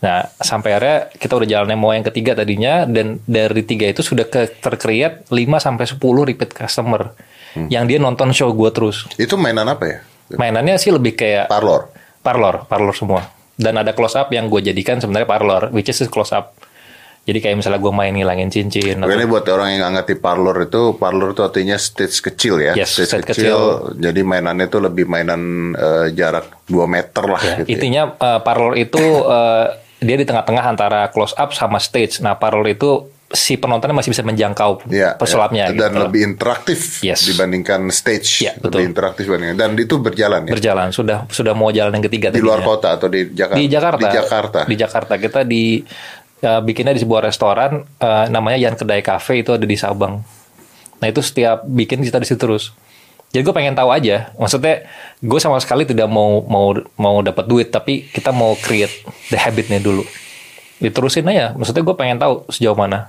Speaker 2: Nah, sampai akhirnya kita udah jalannya mau yang ketiga tadinya dan dari tiga itu sudah ke tercreate 5 sampai 10 repeat customer yang dia nonton show gua terus.
Speaker 1: Itu mainan apa ya?
Speaker 2: Mainannya sih lebih kayak
Speaker 1: Parlor.
Speaker 2: parlor, parlor semua. Dan ada close up yang gue jadikan sebenarnya parlor, which is close up. Jadi kayak misalnya gue main ngilangin cincin. atau-
Speaker 1: Ini buat orang yang nggak ngerti parlor itu, parlor itu artinya stage kecil ya.
Speaker 2: Yes,
Speaker 1: stage
Speaker 2: stage
Speaker 1: kecil, Jadi mainannya itu lebih mainan eh, jarak 2 meter lah
Speaker 2: Ya,
Speaker 1: gitu. ya.
Speaker 2: intinya eh, parlor itu eh, dia di tengah-tengah antara close up sama stage. Nah, parlor itu si penontonnya masih bisa menjangkau
Speaker 1: Ya,
Speaker 2: pesulapnya
Speaker 1: ya. Dan
Speaker 2: gitu.
Speaker 1: lebih interaktif
Speaker 2: Yes.
Speaker 1: dibandingkan stage.
Speaker 2: Ya, betul.
Speaker 1: Lebih interaktif dibandingkan. Dan itu berjalan ya.
Speaker 2: berjalan sudah sudah mau jalan yang ketiga
Speaker 1: di luar
Speaker 2: tadinya.
Speaker 1: kota atau di Jakarta?
Speaker 2: di Jakarta
Speaker 1: Di Jakarta.
Speaker 2: di Jakarta kita di ya, bikinnya di sebuah restoran eh, namanya Yan Kedai Cafe itu ada di Sabang nah itu setiap bikin kita di situ terus jadi gue pengen tahu aja maksudnya gue sama sekali tidak mau mau mau dapat duit tapi kita mau create the habitnya dulu diterusin aja maksudnya gue pengen tahu sejauh mana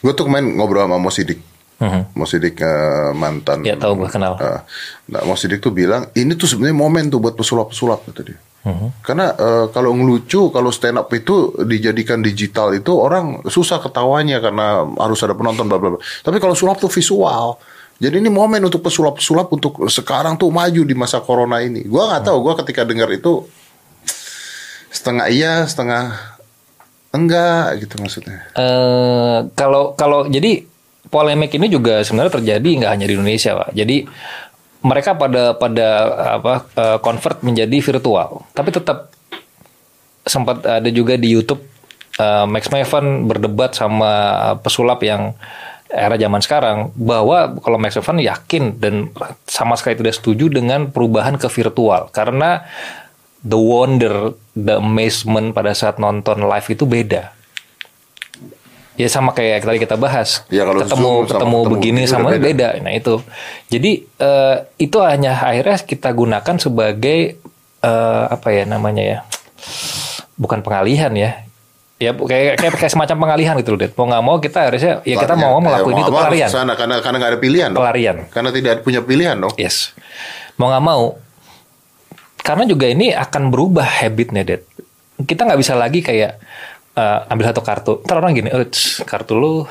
Speaker 1: Gue tuh kemarin ngobrol sama Mo Sidik. Mo Sidik eh, mantan.
Speaker 2: Ya tahu gue kenal.
Speaker 1: Eh, nah, Mo Sidik tuh bilang ini tuh sebenarnya momen tuh buat pesulap-pesulap kata dia. Karena eh, kalau ngelucu, kalau stand up itu dijadikan digital itu orang susah ketawanya karena harus ada penonton bla bla bla. Tapi kalau sulap tuh visual. Jadi ini momen untuk pesulap-pesulap untuk sekarang tuh maju di masa corona ini. Gua nggak tahu, gua ketika dengar itu setengah iya, setengah enggak gitu maksudnya.
Speaker 2: Eh kalau kalau jadi polemik ini juga sebenarnya terjadi nggak hanya di Indonesia, Pak. Jadi mereka pada pada apa eh, convert menjadi virtual, tapi tetap sempat ada juga di YouTube eh, Max Maven berdebat sama pesulap yang era zaman sekarang bahwa kalau Max Maven yakin dan sama sekali tidak setuju dengan perubahan ke virtual karena the wonder, the amazement pada saat nonton live itu beda. Ya sama kayak tadi kita bahas.
Speaker 1: Ya, kalau
Speaker 2: ketemu
Speaker 1: Zoom
Speaker 2: ketemu
Speaker 1: ketemu
Speaker 2: begini sama beda.
Speaker 1: beda.
Speaker 2: Nah itu. Jadi eh, itu hanya akhirnya kita gunakan sebagai eh, apa ya namanya ya? Bukan pengalihan ya. Ya kayak kayak, kayak semacam pengalihan gitu loh, Det. Mau nggak mau kita harusnya ya kita mau ngelakuin
Speaker 1: Eh,
Speaker 2: itu pelarian.
Speaker 1: ke sana, karena karena nggak ada pilihan. dong.
Speaker 2: Pelarian.
Speaker 1: Karena tidak punya pilihan dong.
Speaker 2: Yes. Mau nggak mau. Karena juga ini akan berubah habitnya, Dad. Kita nggak bisa lagi kayak eh, ambil satu kartu. Ntar orang gini, "Eh, kartu lu.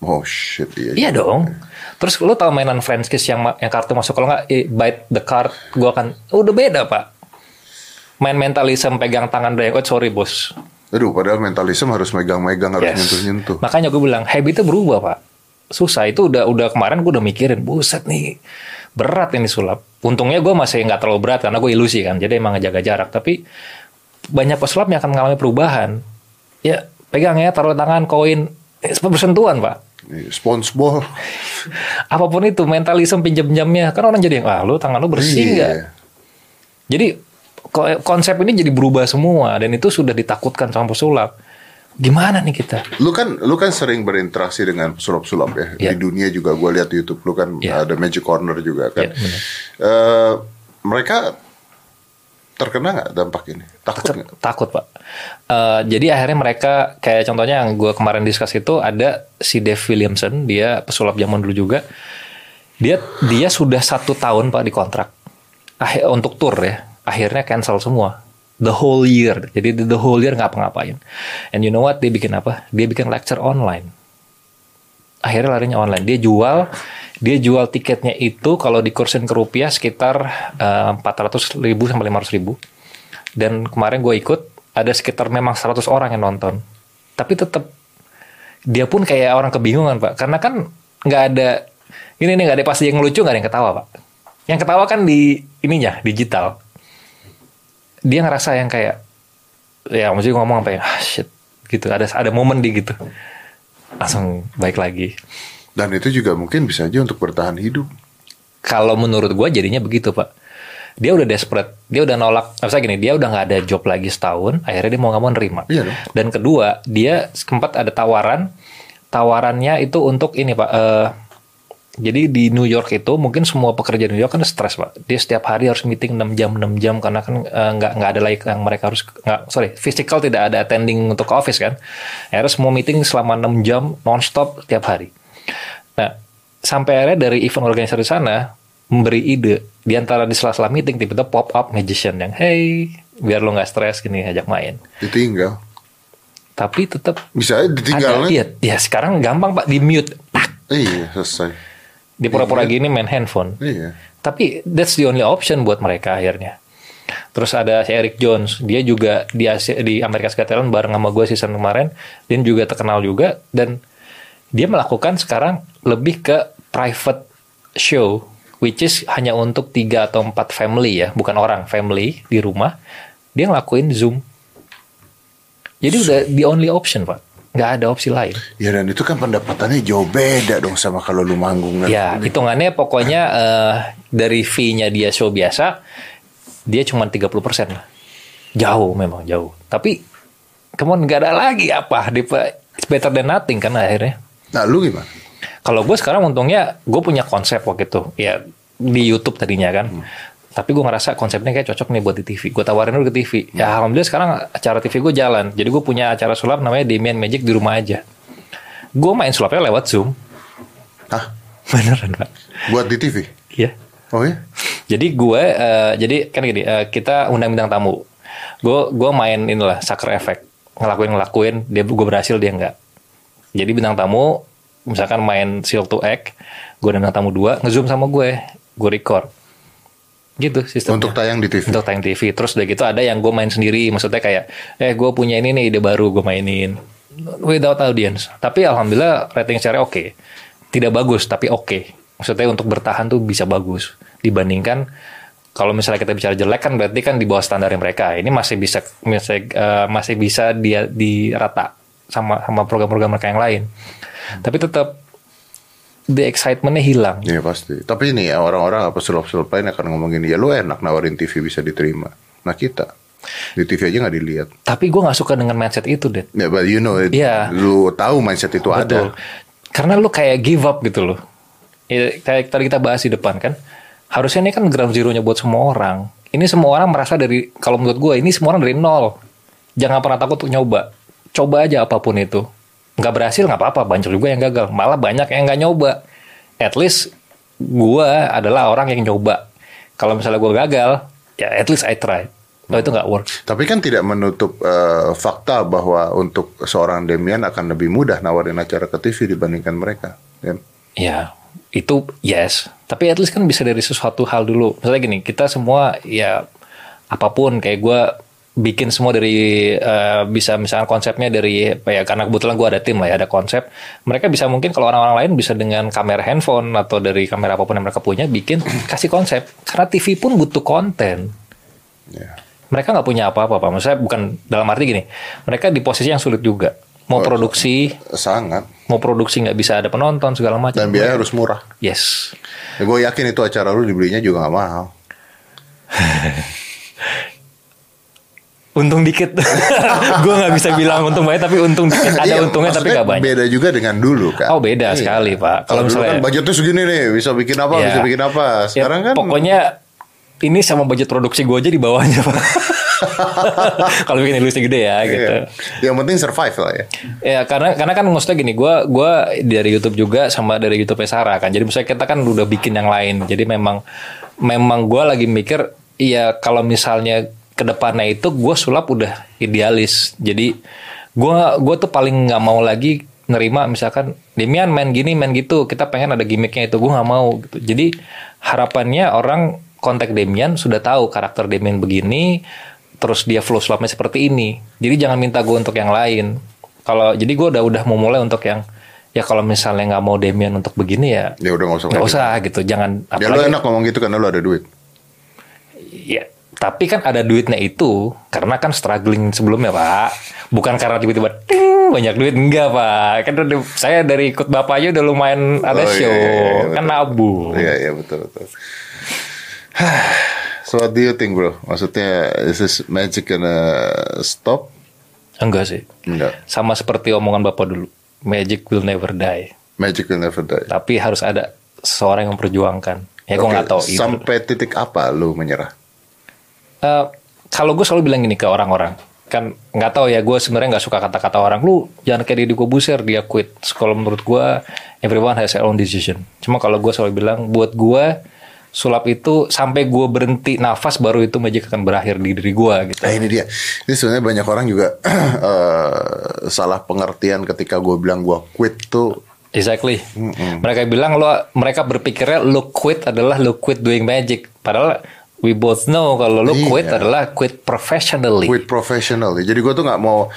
Speaker 1: Oh shit iya.
Speaker 2: Iya dong. Terus lu tahu mainan French kiss yang yang kartu masuk kalau nggak eh, bite the card, gua akan udah beda pak. Main mentalism pegang tangan dia, oh sorry bos.
Speaker 1: Aduh, padahal mentalisme harus megang-megang, harus
Speaker 2: Yes.
Speaker 1: nyentuh-nyentuh.
Speaker 2: Makanya gue bilang habitnya berubah pak. Susah itu udah udah kemarin gue udah mikirin, buset nih berat ini sulap. Untungnya gue masih nggak terlalu berat karena gue ilusi kan, jadi emang ngejaga jarak. Tapi banyak pesulap yang akan mengalami perubahan. Ya pegang ya, taruh tangan, koin, eh, bersentuhan pak.
Speaker 1: Nih, SpongeBob.
Speaker 2: Apa pun itu mentalisme pinjam-pinjamnya kan orang jadi ah lu tangan lu bersih
Speaker 1: Iya.
Speaker 2: nggak? Jadi ko- konsep ini jadi berubah semua dan itu sudah ditakutkan sama pesulap. Gimana nih kita?
Speaker 1: Lu kan lu kan sering berinteraksi dengan sulap-sulap ya.
Speaker 2: Iya.
Speaker 1: Di dunia juga gue lihat di YouTube lu kan
Speaker 2: Iya.
Speaker 1: ada Magic Corner juga kan.
Speaker 2: Iya, benar.
Speaker 1: Eh, mereka terkena nggak dampak ini? Takut nggak?
Speaker 2: Takut pak. Eh, jadi akhirnya mereka kayak contohnya yang gue kemarin diskus itu ada si Dave Williamson dia pesulap zaman dulu juga. Dia dia sudah satu tahun pak di kontrak Akhir, untuk tour ya. Akhirnya cancel semua. The whole year. Jadi the whole year nggak ngapa-ngapain. And you know what? Dia bikin apa? Dia bikin lecture online. Akhirnya larinya online. Dia jual dia jual tiketnya itu kalau dikursin ke rupiah sekitar eh, 400 ribu sampai 500 ribu. Dan kemarin gue ikut ada sekitar memang 100 orang yang nonton. Tapi tetap dia pun kayak orang kebingungan pak, karena kan nggak ada ini nih nggak ada pasti yang lucu nggak ada yang ketawa pak. Yang ketawa kan di ininya digital. Dia ngerasa yang kayak ya mesti ngomong apa ya ah, shit gitu ada ada momen di gitu langsung baik lagi.
Speaker 1: Dan itu juga mungkin bisa aja untuk bertahan hidup.
Speaker 2: Kalau menurut gue jadinya begitu pak. Dia udah desperate, dia udah nolak. Apa gini, dia udah nggak ada job lagi setahun. Akhirnya dia mau nggak mau nerima.
Speaker 1: Iya dong.
Speaker 2: Dan kedua, dia sempat ada tawaran. Tawarannya itu untuk ini pak. eh, jadi di New York itu mungkin semua pekerja New York kan stres pak. Dia setiap hari harus meeting 6 jam 6 jam karena kan eh, nggak nggak ada lagi yang mereka harus nggak sorry physical tidak ada attending untuk ke office kan. Akhirnya semua meeting selama 6 jam nonstop tiap hari. Nah sampai akhirnya dari event organizer di sana memberi ide di antara di sela-sela meeting tiba-tiba pop up magician yang hey biar lo nggak stres gini ajak main.
Speaker 1: Ditinggal.
Speaker 2: Tapi tetap
Speaker 1: Bisa ditinggal.
Speaker 2: iya ya sekarang gampang pak di mute Pak.
Speaker 1: Iya, selesai.
Speaker 2: di pura-pura gini main handphone
Speaker 1: Iya.
Speaker 2: tapi that's the only option buat mereka akhirnya terus ada si Eric Jones dia juga di Asia, di Amerika Talent bareng sama gue season kemarin dia juga terkenal juga dan dia melakukan sekarang lebih ke private show which is hanya untuk tiga atau empat family ya bukan orang family di rumah dia ngelakuin zoom jadi udah the only option pak nggak ada opsi lain
Speaker 1: Ya dan itu kan pendapatannya jauh beda dong sama kalau lu manggung kan.
Speaker 2: Ya, hitungannya pokoknya eh, dari fee-nya dia show biasa, dia cuma 30% lah. Jauh memang jauh. Tapi, kemudian nggak ada lagi apa. Di, it's better than nothing kan akhirnya.
Speaker 1: Nah, lu gimana?
Speaker 2: Kalau gue sekarang untungnya, gue punya konsep waktu itu. Ya, di YouTube tadinya kan. Tapi gue ngerasa konsepnya kayak cocok nih buat di TV. Gue tawarin dulu ke TV. Ya, alhamdulillah sekarang acara TV gue jalan. Jadi gue punya acara sulap namanya Demian Magic di rumah aja. Gue main sulapnya lewat Zoom.
Speaker 1: Hah?
Speaker 2: Beneran pak.
Speaker 1: Buat di TV?
Speaker 2: Iya.
Speaker 1: Oh ya?
Speaker 2: Jadi gue, eh, jadi kan gini, eh, kita undang bintang tamu. Gue gue main inilah sucker effect, ngelakuin ngelakuin, dia gue berhasil dia enggak. Jadi bintang tamu, misalkan main seal to act, gue undang bintang tamu dua, ngezoom sama gue, gue record. Gitu sistemnya.
Speaker 1: Untuk tayang di TV.
Speaker 2: Untuk tayang TV. Terus udah gitu ada yang gue main sendiri. Maksudnya kayak, eh gue punya ini nih ide baru gue mainin. Without audience. Tapi alhamdulillah rating share oke. Tidak bagus tapi oke. Maksudnya untuk bertahan tuh bisa bagus. Dibandingkan kalau misalnya kita bicara jelek kan berarti kan di bawah standar mereka. Ini masih bisa masih, eh, masih bisa dia dirata sama sama program-program mereka yang lain. Tapi tetap the excitementnya hilang.
Speaker 1: Iya pasti. Tapi ini ya orang-orang apa sulap-sulap lain akan ngomong gini, ya lu enak nawarin TV bisa diterima. Nah kita di TV aja nggak dilihat.
Speaker 2: Tapi gue nggak suka dengan mindset itu, deh.
Speaker 1: Ya, but you know, it,
Speaker 2: Iya.
Speaker 1: lu tahu mindset itu
Speaker 2: Betul.
Speaker 1: ada.
Speaker 2: Karena lu kayak give up gitu loh. Ya, kayak tadi kita bahas di depan kan. Harusnya ini kan ground zero-nya buat semua orang. Ini semua orang merasa dari, kalau menurut gue, ini semua orang dari nol. Jangan pernah takut untuk nyoba. Coba aja apa pun itu. Nggak berhasil nggak apa-apa. Banyak juga yang gagal. Malah banyak yang nggak nyoba. At least gue adalah orang yang nyoba. Kalau misalnya gue gagal, ya at least I try. Kalau itu nggak works.
Speaker 1: Tapi kan tidak menutup eh, fakta bahwa untuk seorang Demian akan lebih mudah nawarin acara ke TV dibandingkan mereka. Ya.
Speaker 2: Ya, itu yes. Tapi at least kan bisa dari sesuatu hal dulu. Misalnya gini, kita semua ya apa pun kayak gue bikin semua dari eh, bisa misalnya konsepnya dari ya karena kebetulan gue ada tim lah ya ada konsep mereka bisa mungkin kalau orang-orang lain bisa dengan kamera handphone atau dari kamera apa pun yang mereka punya bikin kasih konsep karena TV pun butuh konten
Speaker 1: Ya.
Speaker 2: mereka nggak punya apa-apa pak maksudnya bukan dalam arti gini mereka di posisi yang sulit juga mau produksi
Speaker 1: Sangat.
Speaker 2: mau produksi nggak bisa ada penonton segala macam
Speaker 1: Dan biaya harus murah.
Speaker 2: yes
Speaker 1: Ya, gue yakin itu acara lu dibelinya juga gak mahal.
Speaker 2: untung dikit gue nggak bisa bilang untung banyak tapi untung dikit ada
Speaker 1: Iya,
Speaker 2: untungnya tapi nggak banyak
Speaker 1: Beda juga dengan dulu kan.
Speaker 2: Oh, beda sekali, Pak. Kalau misalnya-
Speaker 1: kan budgetnya segini nih, bisa bikin apa,
Speaker 2: Ya.
Speaker 1: bisa bikin apa.
Speaker 2: Ya,
Speaker 1: Sekarang kan
Speaker 2: pokoknya ini sama budget produksi gue aja di bawahnya pak kalau bikin ilusi gede ya gitu
Speaker 1: Iya. Yang penting survive lah ya.
Speaker 2: Ya karena karena kan maksudnya gini, gue gua dari YouTube juga sama dari YouTube Sarah kan. Jadi misalnya kita kan udah bikin yang lain. Jadi memang memang gue lagi mikir, iya kalau misalnya ke depannya itu gue sulap udah idealis. Jadi gue gua tuh paling nggak mau lagi nerima misalkan Demian main gini main gitu kita pengen ada gimmicknya itu gue nggak mau gitu jadi harapannya orang kontak Demian sudah tahu karakter Demian begini terus dia flow sulapnya seperti ini jadi jangan minta gue untuk yang lain kalau jadi gue udah udah mau mulai untuk yang ya kalau misalnya nggak mau Demian untuk begini ya
Speaker 1: Ya udah gak usah.
Speaker 2: nggak
Speaker 1: lagi.
Speaker 2: usah gitu jangan
Speaker 1: Ya lu enak ngomong gitu karena lu ada duit.
Speaker 2: ya tapi kan ada duitnya itu karena kan struggling sebelumnya pak bukan karena tiba-tiba ting, banyak duit enggak pak kan udah- saya dari ikut bapak aja udah lumayan ada
Speaker 1: Oh, iya,
Speaker 2: show
Speaker 1: iya, iya,
Speaker 2: kan
Speaker 1: betul.
Speaker 2: nabung
Speaker 1: Iya iya betul betul. so what do you think bro? Maksudnya is this magic gonna stop?
Speaker 2: enggak sih
Speaker 1: Enggak.
Speaker 2: sama seperti omongan bapak dulu magic will never die
Speaker 1: Magic will never die.
Speaker 2: tapi harus ada seorang yang memperjuangkan ya gue
Speaker 1: Oke,
Speaker 2: nggak tahu itu
Speaker 1: Sampai titik apa lu menyerah?
Speaker 2: Eh, kalau gue selalu bilang gini ke orang-orang kan nggak tahu ya gue sebenarnya nggak suka kata-kata orang. Lu jangan kayak Deddy Kobuser dia quit. Kalau menurut gue everyone has their own decision. Cuma kalau gue selalu bilang buat gue sulap itu sampai gue berhenti nafas baru itu magic akan berakhir di diri gue gitu.
Speaker 1: Nah ini dia. Ini sebenarnya banyak orang juga eh, salah pengertian ketika gue bilang gue quit tuh.
Speaker 2: exactly. Mereka bilang lo mereka berpikirnya lo quit adalah lo quit doing magic. Padahal we both know kalau lo quit
Speaker 1: Iya.
Speaker 2: adalah quit professionally
Speaker 1: Quit professional. Jadi gue tuh nggak mau.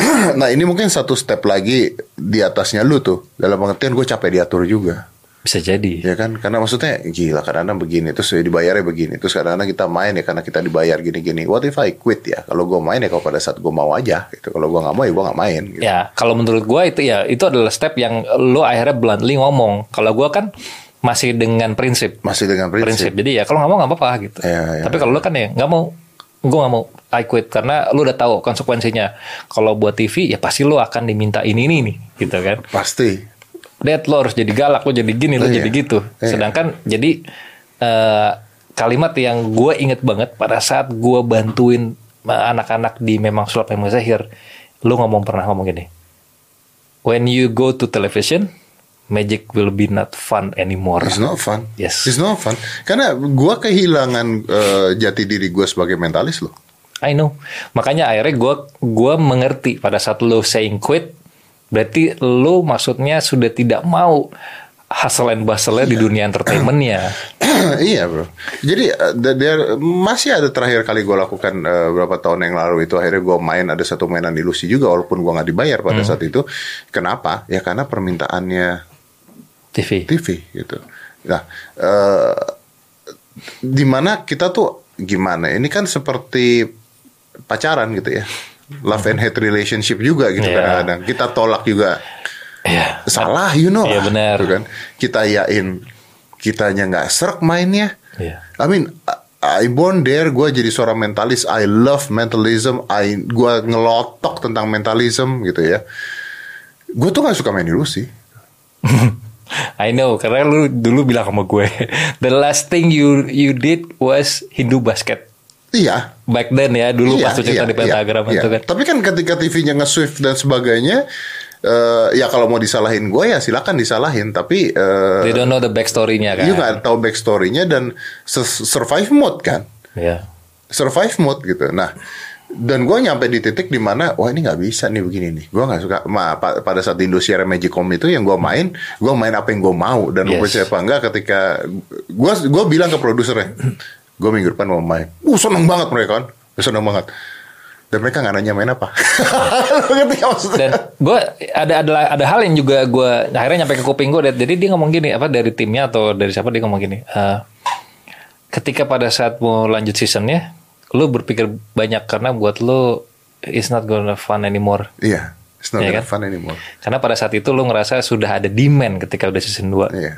Speaker 1: nah ini mungkin satu step lagi di atasnya lu tuh. Dalam pengertian gue capek diatur juga.
Speaker 2: bisa jadi
Speaker 1: Ya kan, karena maksudnya gila kadang-kadang begini, terus ya dibayarnya begini, terus kadang-kadang kita main ya karena kita dibayar gini-gini. What if I quit ya? Kalau gue main ya kalau pada saat gue mau aja, gitu. Kalau gue nggak mau ya gue nggak main. Gitu.
Speaker 2: Ya, kalau menurut gua itu ya itu adalah step yang lo akhirnya bluntly ngomong. Kalau gua kan masih dengan prinsip.
Speaker 1: Masih dengan prinsip.
Speaker 2: Prinsip. Jadi ya kalau nggak mau nggak apa-apa gitu.
Speaker 1: Ya, ya,
Speaker 2: Tapi kalau lo kan ya nggak mau, gua nggak mau. I quit karena lo udah tahu konsekuensinya. Kalau buat TV ya pasti lo akan diminta ini ini nih, gitu kan.
Speaker 1: Pasti.
Speaker 2: Dad lo harus jadi galak, lo jadi gini, lo
Speaker 1: Iya.
Speaker 2: jadi gitu.
Speaker 1: Iya.
Speaker 2: Sedangkan jadi eh, kalimat yang gue inget banget pada saat gue bantuin eh, anak-anak di memang sulap memang sihir, lo ngomong pernah ngomong gini. When you go to television, magic will be not fun anymore.
Speaker 1: It's not fun.
Speaker 2: Yes.
Speaker 1: It's not fun. Karena gua kehilangan eh, jati diri gue sebagai mentalis loh.
Speaker 2: I know. Makanya akhirnya gue gua mengerti pada saat lo saying quit, berarti lo maksudnya sudah tidak mau hustle and bustle di dunia entertainmentnya.
Speaker 1: iya bro. Jadi uh, there- masih ada terakhir kali gue lakukan uh, berapa tahun yang lalu itu akhirnya gue main ada satu mainan ilusi juga walaupun gue nggak dibayar pada saat itu. Kenapa? Ya karena permintaannya
Speaker 2: TV.
Speaker 1: TV gitu. Nah, eh di mana kita tuh gimana? Ini kan seperti pacaran gitu ya. Love and hate relationship juga gitu
Speaker 2: Iya.
Speaker 1: kadang-kadang. Kita tolak juga
Speaker 2: Iya.
Speaker 1: salah you know
Speaker 2: Iya,
Speaker 1: lah,
Speaker 2: benar.
Speaker 1: gitu kan kita yain kitanya nggak serak mainnya
Speaker 2: Iya.
Speaker 1: I mean I I born there gue jadi seorang mentalis I love mentalism I gue ngelotok tentang mentalism gitu ya gue tuh nggak suka main ilusi
Speaker 2: I know karena lu dulu bilang sama gue the last thing you you did was Hindu basket
Speaker 1: iya
Speaker 2: back then ya dulu
Speaker 1: Iya,
Speaker 2: pas cerita
Speaker 1: iya,
Speaker 2: di pentagram
Speaker 1: iya,
Speaker 2: itu
Speaker 1: iya.
Speaker 2: kan
Speaker 1: Tapi kan ketika TV-nya nge-swift dan sebagainya, eh, ya kalau mau disalahin gue ya silakan disalahin. Tapi eh,
Speaker 2: they don't know the backstory-nya kan
Speaker 1: you nggak tahu backstory-nya dan survive mode kan,
Speaker 2: Iya.
Speaker 1: survive mode gitu. Nah, dan gue nyampe di titik di mana wah ini nggak bisa nih begini nih. Gue nggak suka. Ma, pa- pada saat Indosiar Magicom itu yang gue main, gue main apa yang gue mau dan
Speaker 2: Yes.
Speaker 1: gue percaya apa enggak ketika gue gue bilang ke produsernya, gue minggu depan mau main. Uh seneng banget mereka kan, seneng banget. Dan mereka nggak nanya main apa.
Speaker 2: Dan gue ada ada ada hal yang juga gue akhirnya nyampe ke kuping gue jadi dia ngomong gini apa dari timnya atau dari siapa dia ngomong gini eh, ketika pada saat mau lanjut seasonnya lu berpikir banyak karena buat lu it's not gonna fun anymore
Speaker 1: Iya, it's not
Speaker 2: Iya
Speaker 1: gonna
Speaker 2: kan?
Speaker 1: fun anymore.
Speaker 2: karena pada saat itu lu ngerasa sudah ada demand ketika udah season 2
Speaker 1: Iya.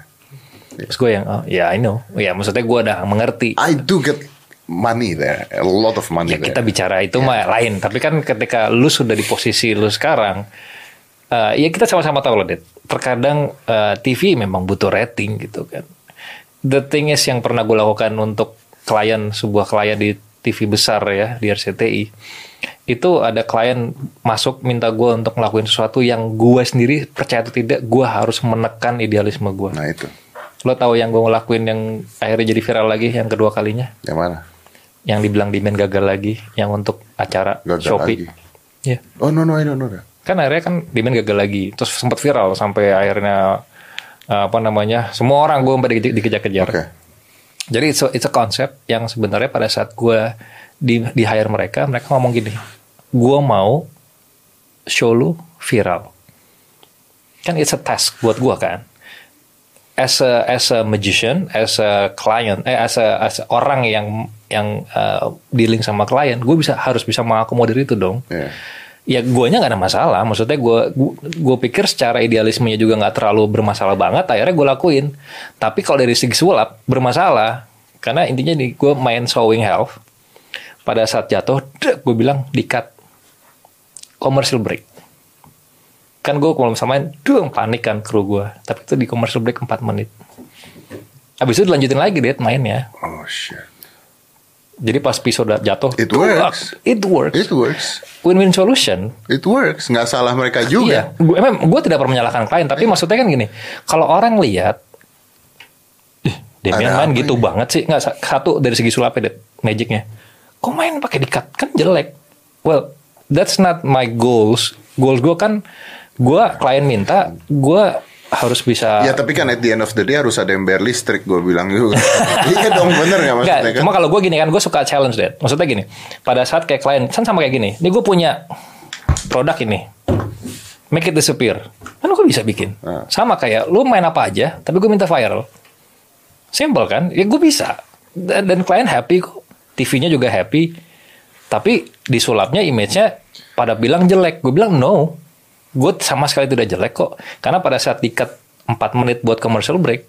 Speaker 2: terus gue yang oh ya I know ya maksudnya gue udah mengerti
Speaker 1: I do get money there, a lot of money
Speaker 2: ya
Speaker 1: there.
Speaker 2: kita bicara itu mah lain tapi kan ketika lu sudah di posisi lu sekarang eh, ya kita sama-sama tahu loh Dit terkadang eh, TV memang butuh rating gitu kan the thing is yang pernah gue lakukan untuk klien sebuah klien di TV besar ya di RCTI itu ada klien masuk minta gue untuk ngelakuin sesuatu yang gue sendiri percaya atau tidak gue harus menekan idealisme gue
Speaker 1: Nah itu,
Speaker 2: lo tahu yang gue ngelakuin yang akhirnya jadi viral lagi yang kedua kalinya
Speaker 1: yang mana?
Speaker 2: yang dibilang Dimen gagal lagi yang untuk acara
Speaker 1: Gagal
Speaker 2: Shopee.
Speaker 1: lagi.
Speaker 2: Iya.
Speaker 1: Oh no no I don't know that.
Speaker 2: Kan akhirnya kan Dimen gagal lagi. Terus sempat viral sampai akhirnya apa namanya? Semua orang gue sampai dike- dikejar-kejar.
Speaker 1: Oke.
Speaker 2: Jadi it's a, it's yang sebenarnya pada saat gue di di hire mereka, mereka ngomong gini, gue mau show lu viral. Kan it's a task buat gue kan. As a as a magician, as a client, eh as a as a orang yang yang uh, dealing sama klien, gue bisa harus bisa mengakomodir itu dong
Speaker 1: Iya.
Speaker 2: Ya guanya nggak ada masalah. Maksudnya gue gue pikir secara idealismenya juga nggak terlalu bermasalah banget akhirnya gue lakuin. Tapi kalau dari segi sulap bermasalah. Karena intinya nih gue main showing health pada saat jatuh gue bilang di cut commercial break. Kan gue kalau misalnya main duh panik kan kru gue tapi itu di commercial break 4 menit. Habis itu dilanjutin lagi deh mainnya.
Speaker 1: Oh shit.
Speaker 2: Jadi pas pisau udah jatuh
Speaker 1: It works.
Speaker 2: it works
Speaker 1: It works.
Speaker 2: win-win solution
Speaker 1: It works. Nggak salah mereka juga.
Speaker 2: Iya, gue emang gue tidak pernah menyalahkan klien, tapi maksudnya kan gini, kalau orang lihat, ih, Demian main gitu
Speaker 1: ini?
Speaker 2: banget sih, nggak sa- satu dari segi sulapnya, Det, magicnya, kok main pakai dikat kan jelek. Well, that's not my goals. Goals gue kan, gue klien minta, gue harus bisa.
Speaker 1: Ya tapi kan at the end of the day harus ada yang bayar listrik gue bilang juga. iya dong bener nggak maksudnya
Speaker 2: Enggak,
Speaker 1: kan?
Speaker 2: cuma kalau gue gini kan, gue suka challenge deh. Maksudnya gini, pada saat kayak klien, kan sama kayak gini. Ini gue punya produk ini, make it disappear. Kan gue bisa bikin.
Speaker 1: Ah.
Speaker 2: Sama kayak, lu main apa aja, tapi gue minta viral. Simple kan? Ya gue bisa. Dan, dan klien happy kok. TV-nya juga happy. Tapi disulapnya image-nya pada bilang jelek. Gue bilang no. Gue sama sekali tidak jelek kok. Karena pada saat dikat 4 menit buat commercial break,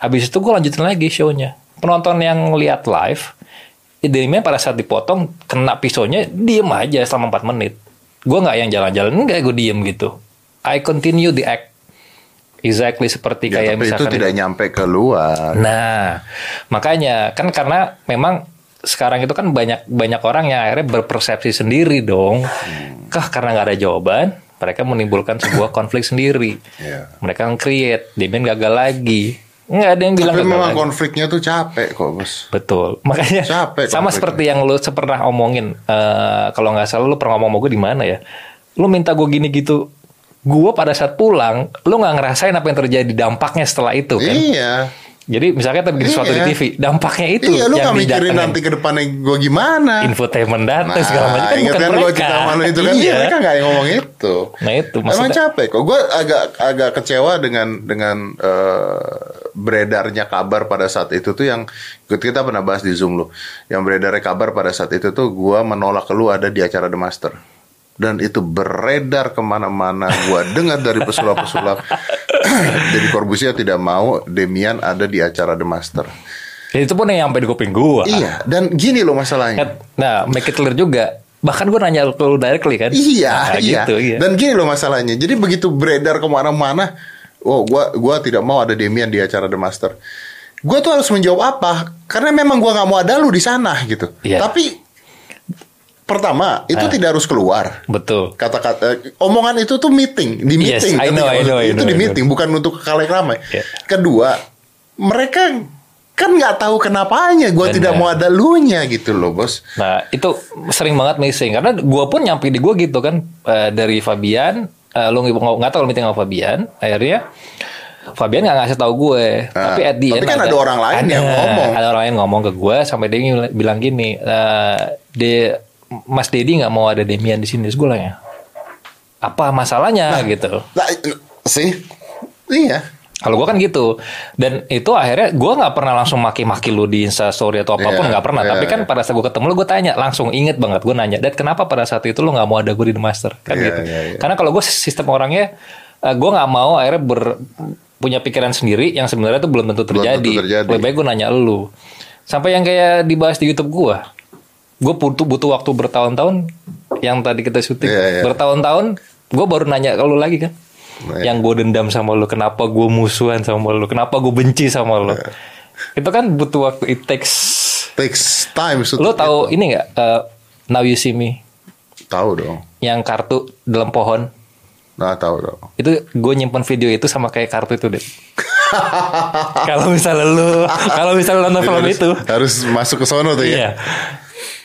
Speaker 2: habis itu gue lanjutin lagi show-nya. Penonton yang lihat live, idenya pada saat dipotong, kena pisaunya, diem aja selama 4 menit. Gue nggak yang jalan-jalan, enggak gue diem gitu. I continue the act. Exactly seperti
Speaker 1: Ya,
Speaker 2: kayak
Speaker 1: tapi itu
Speaker 2: misalkan
Speaker 1: tidak nyampe keluar.
Speaker 2: Nah, makanya kan karena memang sekarang itu kan banyak banyak orang yang akhirnya berpersepsi sendiri dong. Kah karena nggak ada jawaban. Mereka menimbulkan sebuah konflik sendiri.
Speaker 1: Iya.
Speaker 2: Mereka nge-create, Demian gagal lagi. Nggak ada yang bilang
Speaker 1: Tapi memang
Speaker 2: lagi.
Speaker 1: konfliknya tuh capek kok, Bos.
Speaker 2: Betul. Makanya
Speaker 1: Capek
Speaker 2: sama
Speaker 1: konfliknya.
Speaker 2: seperti yang lu pernah omongin eh, kalau nggak salah lu pernah ngomong gue di mana ya? Lu minta gue gini gitu. Gue pada saat pulang, lu nggak ngerasain apa yang terjadi dampaknya setelah itu kan?
Speaker 1: Iya.
Speaker 2: Jadi misalnya terjadi sesuatu di
Speaker 1: Iya.
Speaker 2: TV, dampaknya itu
Speaker 1: Iya, lu
Speaker 2: yang
Speaker 1: gak mikirin nanti ke depannya gue gimana.
Speaker 2: infotainment datang
Speaker 1: Nah,
Speaker 2: segala macam kan bukan
Speaker 1: kan
Speaker 2: mereka.
Speaker 1: cerita lu itu kan, iya. mereka gak yang ngomong itu.
Speaker 2: Nah itu
Speaker 1: Emang
Speaker 2: maksudnya.
Speaker 1: capek kok. Gue agak agak kecewa dengan dengan eh, beredarnya kabar pada saat itu tuh yang kita pernah bahas di Zoom lu. Yang beredarnya kabar pada saat itu tuh gue menolak lu ada di acara The Master. Dan itu beredar ke mana-mana. Gue dengar dari pesulap-pesulap. Jadi Corbusier tidak mau Demian ada di acara The Master.
Speaker 2: Ya, itu pun yang sampai di kuping gua.
Speaker 1: Iya. Dan gini loh masalahnya.
Speaker 2: Nah, make it clear juga. Bahkan gue nanya ke lu directly kan.
Speaker 1: Iya,
Speaker 2: Nah,
Speaker 1: iya.
Speaker 2: Gitu, iya.
Speaker 1: Dan gini loh masalahnya. Jadi begitu beredar ke mana-mana, oh gua gua tidak mau ada Demian di acara The Master. Gua tuh harus menjawab apa? Karena memang gua nggak mau ada lu di sana gitu.
Speaker 2: Iya.
Speaker 1: Tapi pertama itu
Speaker 2: Ah.
Speaker 1: tidak harus keluar.
Speaker 2: Betul.
Speaker 1: Kata-kata omongan itu tuh meeting di
Speaker 2: Yes,
Speaker 1: meeting.
Speaker 2: I know, I
Speaker 1: Tapi
Speaker 2: know, I
Speaker 1: itu
Speaker 2: know,
Speaker 1: di
Speaker 2: know.
Speaker 1: meeting bukan untuk kalayak ramai.
Speaker 2: Iya.
Speaker 1: Kedua, mereka kan nggak tahu kenapanya gua
Speaker 2: Benar.
Speaker 1: tidak mau ada lu nya gitu loh bos.
Speaker 2: Nah, itu sering banget missing karena gua pun nyampe di gua gitu kan eh, dari Fabian, eh, lu nggak tahu lu meeting sama Fabian, akhirnya Fabian nggak ngasih tahu gue,
Speaker 1: Nah,
Speaker 2: tapi at the
Speaker 1: tapi
Speaker 2: end
Speaker 1: kan ada orang lain
Speaker 2: ada-
Speaker 1: yang ngomong.
Speaker 2: Ada orang lain ngomong ke gue sampai dia bilang gini, eh, de Mas Dedi nggak mau ada Demian di sini, gue ya, apa masalahnya gitu.
Speaker 1: Nah, sih, iya.
Speaker 2: Kalau gue kan gitu dan itu akhirnya gue nggak pernah langsung maki-maki lu di Insta Story atau apa pun
Speaker 1: Iya,
Speaker 2: nggak pernah.
Speaker 1: iya,
Speaker 2: Tapi kan
Speaker 1: iya.
Speaker 2: pada saat gue ketemu lu gue tanya langsung inget banget gue nanya. Dan kenapa pada saat itu lu nggak mau ada gue di The Master kan
Speaker 1: Iya,
Speaker 2: gitu.
Speaker 1: iya, iya.
Speaker 2: Karena kalau gue sistem orangnya gue nggak mau akhirnya ber punya pikiran sendiri yang sebenarnya itu belum tentu
Speaker 1: Belum
Speaker 2: terjadi.
Speaker 1: tentu terjadi.
Speaker 2: Lebih baik gue nanya lu. Sampai yang kayak dibahas di YouTube gue. Gue butuh butuh waktu bertahun-tahun yang tadi kita syuting
Speaker 1: Iya, iya.
Speaker 2: bertahun-tahun gue baru nanya ke lu lagi kan
Speaker 1: Nah,
Speaker 2: yang gue dendam sama lu kenapa gue musuhan sama lu kenapa gue benci sama lu
Speaker 1: Iya.
Speaker 2: itu kan butuh waktu it takes
Speaker 1: takes time.
Speaker 2: lu tahu
Speaker 1: itu.
Speaker 2: ini nggak eh, now you see me
Speaker 1: Tahu dong.
Speaker 2: yang kartu dalam pohon
Speaker 1: Nah, tahu dong.
Speaker 2: itu gue nyimpen video itu sama kayak kartu itu deh kalau misalnya lu kalau misalnya lu nonton film
Speaker 1: harus,
Speaker 2: itu
Speaker 1: harus masuk ke sono tuh ya.
Speaker 2: Iya.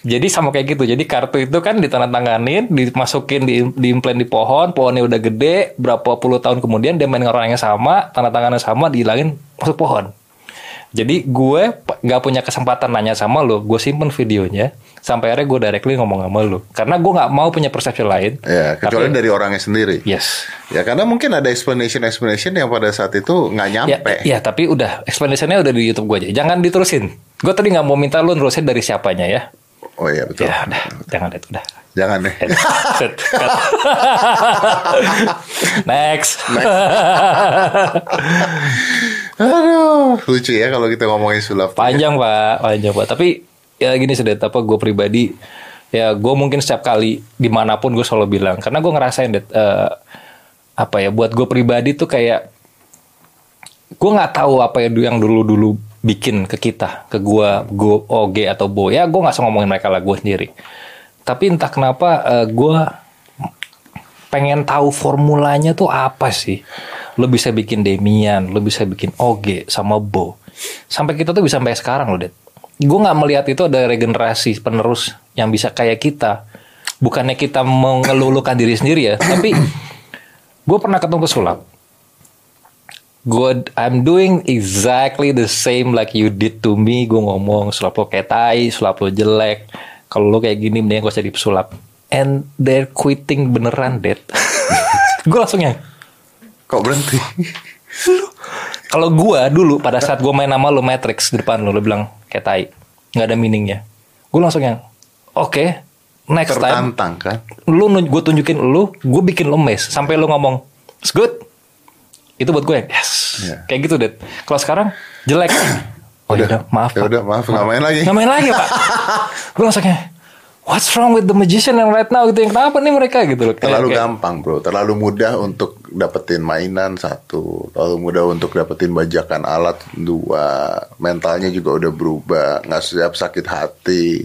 Speaker 2: Jadi sama kayak gitu. Jadi kartu itu kan ditandatanganin, dimasukin di diimplant di pohon, pohonnya udah gede, berapa puluh tahun kemudian dia main dengan orang yang sama, tanda tangannya sama, dihilangin masuk pohon. Jadi gue nggak punya kesempatan nanya sama lo, gue simpen videonya sampai akhirnya gue directly ngomong sama lo, karena gue nggak mau punya persepsi lain.
Speaker 1: Ya, kecuali
Speaker 2: Tapi-
Speaker 1: dari orangnya sendiri.
Speaker 2: Yes.
Speaker 1: Ya, karena mungkin ada explanation-explanation yang pada saat itu nggak
Speaker 2: Ya,
Speaker 1: nyampe.
Speaker 2: ya, tapi udah explanation-nya udah di YouTube gue aja. Jangan diterusin. Gue tadi nggak mau minta lo nerusin dari siapanya ya.
Speaker 1: Oh iya betul.
Speaker 2: Ya udah, jangan deh, udah.
Speaker 1: Jangan deh.
Speaker 2: Set, cut. Next.
Speaker 1: Aduh, lucu ya kalau kita ngomongin sulap.
Speaker 2: panjang pak, panjang pak. Tapi ya gini sudah apa gue pribadi ya gue mungkin setiap kali di mana pun gue selalu bilang karena gue ngerasain det eh, apa ya buat gue pribadi tuh kayak gue nggak tahu apa ya yang dulu dulu bikin ke kita ke gue gue OG atau Bo. Ya gue nggak usah ngomongin mereka lah gue sendiri. Tapi entah kenapa eh, gue pengen tahu formulanya tuh apa sih? Lo bisa bikin Demian lo bisa bikin OG sama Bo. Sampai kita tuh bisa sampai sekarang loh Det gue nggak melihat itu ada regenerasi penerus yang bisa kayak kita. Bukannya kita mengelulukan diri sendiri ya tapi gue pernah ketemu pesulap gue I'm doing exactly the same like you did to me. Gue ngomong sulap lo kayak tai sulap lo jelek. Kalau lo kayak gini mendingan gue jadi pesulap and they're quitting beneran dead gue langsung yang
Speaker 1: Kok berhenti?
Speaker 2: kalau gue dulu pada saat gue main nama lo Matrix di depan lo lo bilang kayak tai. Nggak ada meaningnya. Gue langsung yang oke next time
Speaker 1: Tertantang kan?
Speaker 2: lu gue tunjukin lu gue bikin lu mes. Sampai lu ngomong it's good itu buat gue. Yes.
Speaker 1: Iya.
Speaker 2: kayak gitu deh kalau sekarang jelek. Oh
Speaker 1: Udah.
Speaker 2: udah. Maaf
Speaker 1: Ya udah, maaf, nggak main lagi.
Speaker 2: nggak main lagi pak. Gue langsung kayak what's wrong with the magician yang right now gitu? Yang kenapa nih mereka gitu loh?
Speaker 1: Terlalu
Speaker 2: kayak-
Speaker 1: gampang bro, terlalu mudah untuk dapetin mainan satu, terlalu mudah untuk dapetin bajakan alat dua, mentalnya juga udah berubah, nggak siap sakit hati,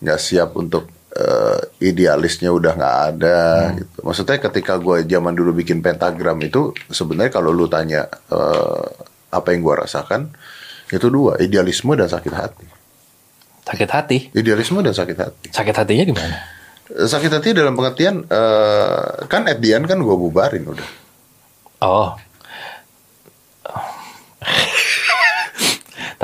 Speaker 1: nggak siap untuk eh, idealisnya udah nggak ada gitu. Maksudnya ketika gue zaman dulu bikin pentagram itu sebenarnya kalau lu tanya eh, apa yang gue rasakan itu dua idealisme dan sakit hati.
Speaker 2: Sakit hati.
Speaker 1: Idealisme dan sakit hati.
Speaker 2: Sakit hatinya gimana?
Speaker 1: Sakit hati dalam pengertian eh, kan at the end kan gue bubarin udah.
Speaker 2: Oh.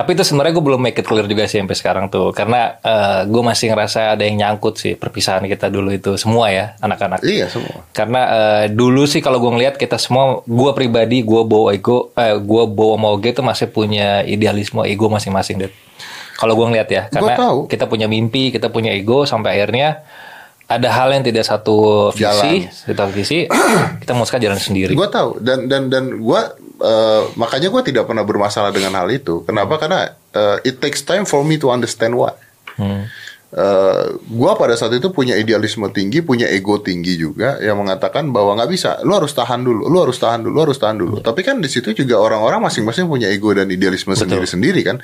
Speaker 2: Tapi itu sebenarnya gue belum make it clear juga sih sampai sekarang tuh, karena gue masih ngerasa ada yang nyangkut sih perpisahan kita dulu itu semua ya anak-anak.
Speaker 1: Iya semua.
Speaker 2: Karena eh, dulu sih kalau gue ngeliat kita semua, gue pribadi, gue bawa ego, eh, gue bawa moge itu masih punya idealisme ego masing-masing deh. Kalau gue ngeliat ya, karena kita punya mimpi, kita punya ego, sampai akhirnya ada hal yang tidak satu visi, satu visi, kita mau jalan sendiri.
Speaker 1: Gue tahu dan dan dan gue makanya gue tidak pernah bermasalah dengan hal itu. Kenapa? Karena eh, it takes time for me to understand why.
Speaker 2: Hmm.
Speaker 1: gue pada saat itu punya idealisme tinggi, punya ego tinggi juga yang mengatakan bahwa nggak bisa, lu harus tahan dulu, lu harus tahan dulu, lu harus tahan dulu. Tapi kan di situ juga orang-orang masing-masing punya ego dan idealisme sendiri-sendiri kan,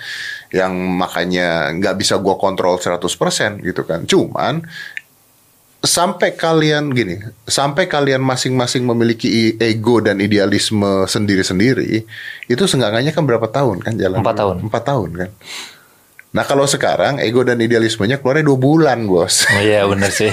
Speaker 1: yang makanya nggak bisa gue kontrol 100% gitu kan. Cuman sampai kalian gini, sampai kalian masing-masing memiliki ego dan idealisme sendiri-sendiri, itu seenggaknya kan berapa tahun kan jalan?
Speaker 2: Empat tahun.
Speaker 1: Empat tahun kan. Nah kalau sekarang ego dan idealismenya keluarnya dua bulan bos.
Speaker 2: Oh, Iya bener sih.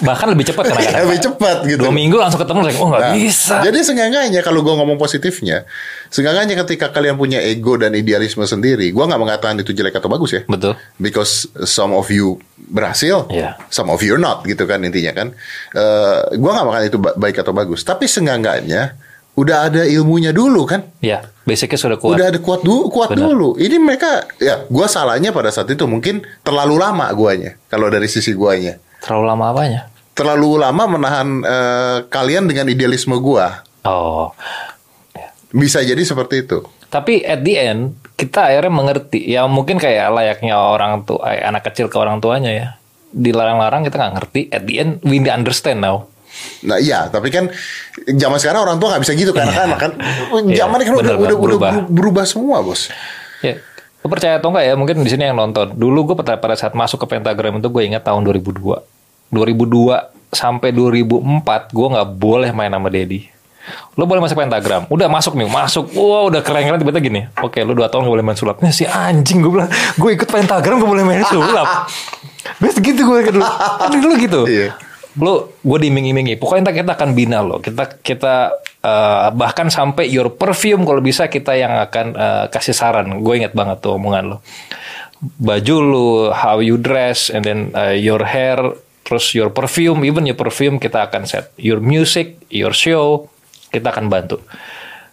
Speaker 2: Bahkan lebih cepat kadang-kadang.
Speaker 1: Lebih cepat gitu.
Speaker 2: Dua minggu langsung ketemu, oh nggak
Speaker 1: Nah,
Speaker 2: bisa.
Speaker 1: Jadi seenggaknya kalau gue ngomong positifnya, seenggaknya ketika kalian punya ego dan idealisme sendiri, gue nggak mengatakan itu jelek atau bagus ya.
Speaker 2: Betul.
Speaker 1: Because some of you berhasil,
Speaker 2: Iya.
Speaker 1: some of you not gitu kan intinya kan. Eh gue nggak mengatakan itu ba- baik atau bagus, tapi seenggaknya udah ada ilmunya dulu kan.
Speaker 2: Ya, basicnya sudah kuat.
Speaker 1: Udah ada kuat dulu, kuat
Speaker 2: Benar.
Speaker 1: dulu. Ini mereka, ya, gue salahnya pada saat itu mungkin terlalu lama guanya. Kalau dari sisi guanya,
Speaker 2: Terlalu lama apanya?
Speaker 1: terlalu lama menahan eh, kalian dengan idealisme gua.
Speaker 2: Oh.
Speaker 1: Bisa jadi seperti itu.
Speaker 2: Tapi at the end kita akhirnya mengerti. Ya mungkin kayak layaknya orang tua, eh, anak kecil ke orang tuanya ya. Dilarang-larang kita nggak ngerti. At the end we understand now.
Speaker 1: Nah iya, tapi kan zaman sekarang orang tua nggak bisa gitu karena kan kan
Speaker 2: Iya,
Speaker 1: zaman kan udah, udah, udah
Speaker 2: berubah.
Speaker 1: berubah. berubah semua bos.
Speaker 2: Ya, lu percaya atau enggak ya? Mungkin di sini yang nonton. Dulu gue pada, pada saat masuk ke pentagram itu gue ingat tahun 2002. 2002 sampai 2004 gue nggak boleh main sama Dedi. Lo boleh masuk pentagram. Udah masuk nih, masuk. Wah udah keren-keren tiba-tiba gini. Oke, lu 2 tahun gak boleh main sulap. Si anjing gue bilang, gue ikut pentagram gak boleh main sulap. Gue segitu gue dulu. Kan dulu gitu.
Speaker 1: Iya.
Speaker 2: Lo gue diiming-imingi. Pokoknya kita, kita akan bina lo. Kita kita eh, bahkan sampai your perfume kalau bisa kita yang akan eh, kasih saran. Gue inget banget tuh omongan lo. Baju lo, how you dress, and then eh, your hair, terus your perfume, even your perfume kita akan set. Your music, your show, kita akan bantu.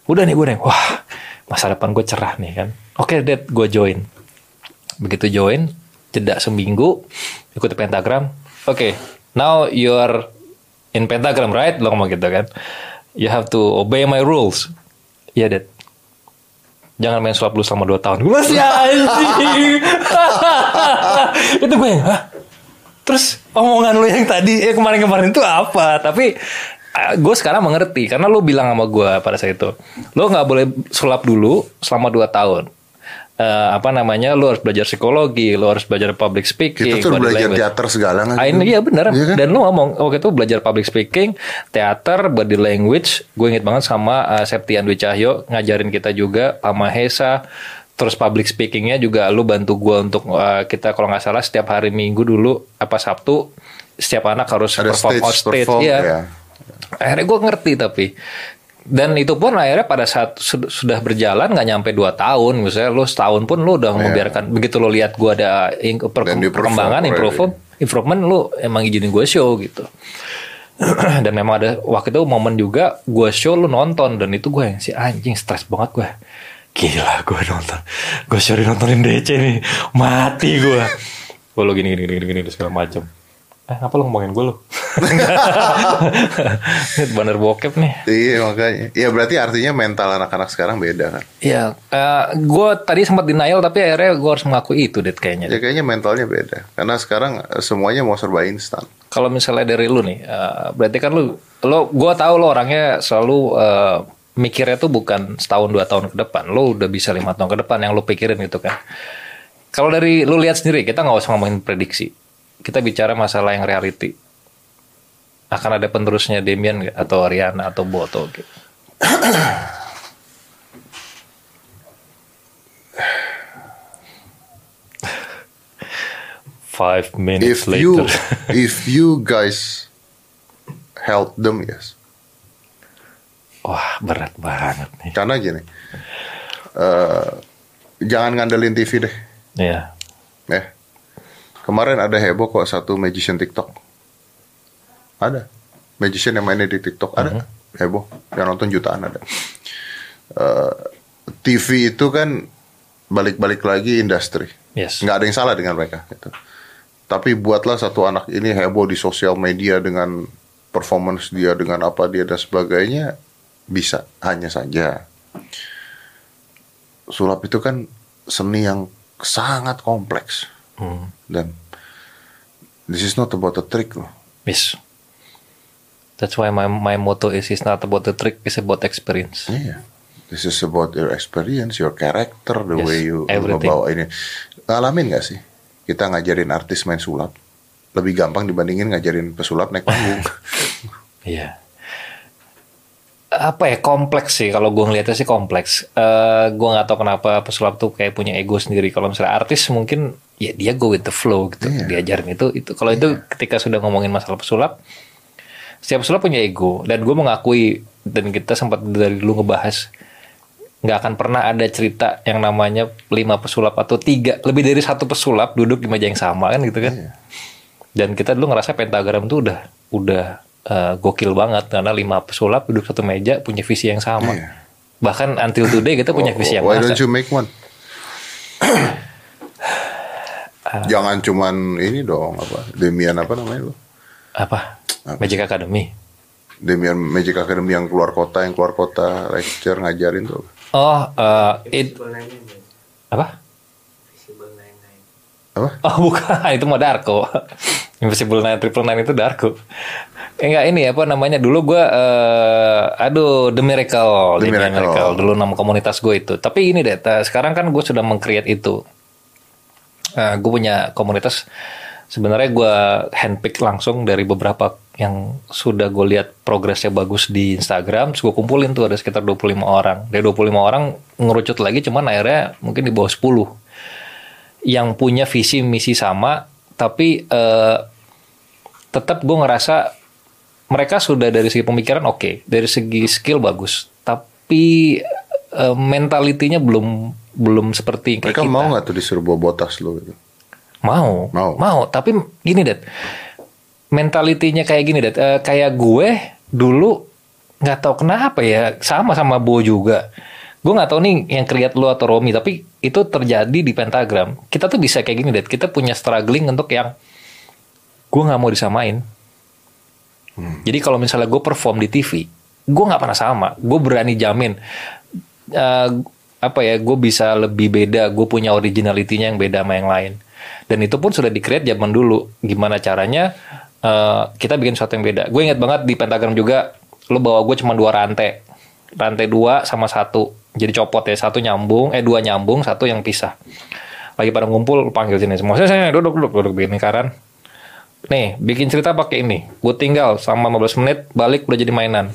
Speaker 2: Udah nih gue nih, wah masa depan gue cerah nih kan. Oke, Dad, gue join. Begitu join, jeda seminggu, ikut pentagram. Oke, now you're in pentagram, right? Lo ngomong gitu kan. You have to obey my rules. Iya, Dad. Jangan main sulap dulu selama 2 tahun. Gue masih anjing. Itu gue yang, hah? Terus omongan lu yang tadi, eh kemarin-kemarin itu apa? Tapi gue sekarang mengerti karena lu bilang sama gue pada saat itu, lo nggak boleh sulap dulu selama 2 tahun. Eh, apa namanya? Lu harus belajar psikologi, lu harus belajar public speaking,
Speaker 1: Kita tuh belajar
Speaker 2: language.
Speaker 1: teater segala
Speaker 2: ini iya benar.
Speaker 1: Iya kan?
Speaker 2: Dan lu ngomong waktu itu belajar public speaking, teater, body language. Gue inget banget sama uh, Septian Dwi Cahyo ngajarin kita juga, Pak Mahesa. Terus public speakingnya juga lu bantu gue untuk uh, kita kalau nggak salah setiap hari Minggu dulu apa Sabtu setiap anak harus
Speaker 1: Ada
Speaker 2: perform
Speaker 1: stage
Speaker 2: on stage.
Speaker 1: perform,
Speaker 2: Iya.
Speaker 1: ya.
Speaker 2: Akhirnya gue ngerti tapi dan itu pun akhirnya pada saat sud- sudah berjalan nggak nyampe 2 tahun misalnya lu setahun pun lu udah membiarkan begitu lu lihat gue ada
Speaker 1: Iya.
Speaker 2: Perkembangan
Speaker 1: perform
Speaker 2: improvement improvement lu emang izinin gue show gitu. Dan memang ada waktu itu momen juga gue show lu nonton dan itu gue yang si anjing stres banget gue gila gue nonton. Gue show nontonin DC nih mati gue gue lo gini gini gini gini, gini segala macam eh apa lo ngomongin gue lo banner bokep nih
Speaker 1: Iya makanya. Iya berarti artinya mental anak-anak sekarang beda kan.
Speaker 2: Iya, gue tadi sempat denial tapi akhirnya gue harus mengakui itu, Det kayaknya.
Speaker 1: Ya kayaknya mentalnya beda. Karena sekarang eh, semuanya mau serba instan.
Speaker 2: Kalau misalnya dari lu nih, eh, berarti kan lu, lo, gue tahu lo orangnya selalu eh, mikirnya tuh bukan setahun dua tahun ke depan, lo udah bisa lima tahun ke depan yang lo pikirin gitu kan. Kalau dari lu lihat sendiri, kita nggak usah ngomongin prediksi. Kita bicara masalah yang reality. Akan ada penerusnya Demian nggak? atau Ariana atau Boto gitu. Five minutes
Speaker 1: if you
Speaker 2: later.
Speaker 1: if you guys help them yes
Speaker 2: Wah berat banget nih.
Speaker 1: karena gini eh, jangan ngandelin TV deh
Speaker 2: Iya.
Speaker 1: ya kemarin ada heboh kok satu magician TikTok. Ada? Magician yang mainnya di TikTok ada. Heboh. Yang nonton jutaan ada. Eh, TV itu kan balik-balik lagi industri.
Speaker 2: Yes.
Speaker 1: nggak ada yang salah dengan mereka gitu. Tapi buatlah satu anak ini heboh di sosial media dengan performance dia dengan apa dia dan sebagainya bisa hanya saja. Sulap itu kan seni yang sangat kompleks
Speaker 2: Hmm.
Speaker 1: dan this is not about a trick loh.
Speaker 2: Yes. That's why my my motto is it's not about the trick, it's about experience.
Speaker 1: Iya. This is about your experience, your character, the
Speaker 2: Yes,
Speaker 1: way you
Speaker 2: everything.
Speaker 1: ngebawa ini. Ngalamin gak sih? Kita ngajarin artis main sulap lebih gampang dibandingin ngajarin pesulap naik panggung.
Speaker 2: Iya. Apa ya kompleks sih kalau gue ngeliatnya sih kompleks. Eh gue nggak tahu kenapa pesulap tuh kayak punya ego sendiri. Kalau misalnya artis mungkin ya dia go with the flow gitu.
Speaker 1: Iya.
Speaker 2: Diajarin itu itu. Kalau itu ketika sudah ngomongin masalah pesulap, setiap pesulap punya ego dan gue mengakui dan kita sempat dari dulu ngebahas nggak akan pernah ada cerita yang namanya lima pesulap atau tiga lebih dari satu pesulap duduk di meja yang sama kan gitu kan
Speaker 1: Iya.
Speaker 2: dan kita dulu ngerasa pentagram tuh udah udah eh, gokil banget karena lima pesulap duduk satu meja punya visi yang sama
Speaker 1: Iya.
Speaker 2: bahkan until today kita punya visi yang
Speaker 1: Why
Speaker 2: sama
Speaker 1: don't you make one? Jangan cuman ini dong apa Demian apa namanya lo?
Speaker 2: apa Magic Academy
Speaker 1: Demian Magic Academy yang keluar kota yang keluar kota lecture ngajarin tuh.
Speaker 2: oh eh, it
Speaker 3: Bang.
Speaker 2: apa.
Speaker 1: Apa?
Speaker 2: Oh bukan, itu mah Darko. Invisible Nine, Triple Nine itu Darko. Eh, enggak ini apa namanya dulu gue, eh aduh The Miracle,
Speaker 1: The Miracle.
Speaker 2: dulu nama komunitas gue itu. Tapi ini deh, ta- sekarang kan gue sudah meng-create itu. gue punya komunitas, sebenarnya gue handpick langsung dari beberapa yang sudah gue lihat progresnya bagus di Instagram, terus gue kumpulin tuh ada sekitar 25 orang. Dari 25 orang ngerucut lagi, cuman akhirnya mungkin di bawah 10 yang punya visi misi sama tapi eh, tetap gue ngerasa mereka sudah dari segi pemikiran oke dari segi skill bagus tapi eh, mentalitinya belum belum seperti kayak
Speaker 1: Mereka
Speaker 2: kita.
Speaker 1: mau nggak tuh disuruh bawa botas lo gitu?
Speaker 2: Mau,
Speaker 1: Mau.
Speaker 2: Tapi gini, Dad. Mentalitinya kayak gini, Dad. Eh, kayak gue dulu nggak tahu kenapa ya, sama sama Bo juga. Gue nggak tahu nih yang create lu atau Romi, tapi itu terjadi di pentagram. Kita tuh bisa kayak gini, Dad. Kita punya struggling untuk yang gue nggak mau disamain. Jadi kalau misalnya gue perform di TV, gue nggak pernah sama. Gue berani jamin. eh, apa ya, gue bisa lebih beda. Gue punya originalitinya yang beda sama yang lain. Dan itu pun sudah di-create zaman dulu. Gimana caranya eh, kita bikin sesuatu yang beda. Gue inget banget di pentagram juga, lo bawa gue cuma dua rantai. Rantai dua sama satu. Jadi copot ya, satu nyambung, eh dua nyambung, satu yang pisah. Lagi pada ngumpul, panggil sini semua. Saya, saya duduk, duduk, duduk begini karan. Nih, bikin cerita pakai ini. Gue tinggal sama 15 menit, balik udah jadi mainan.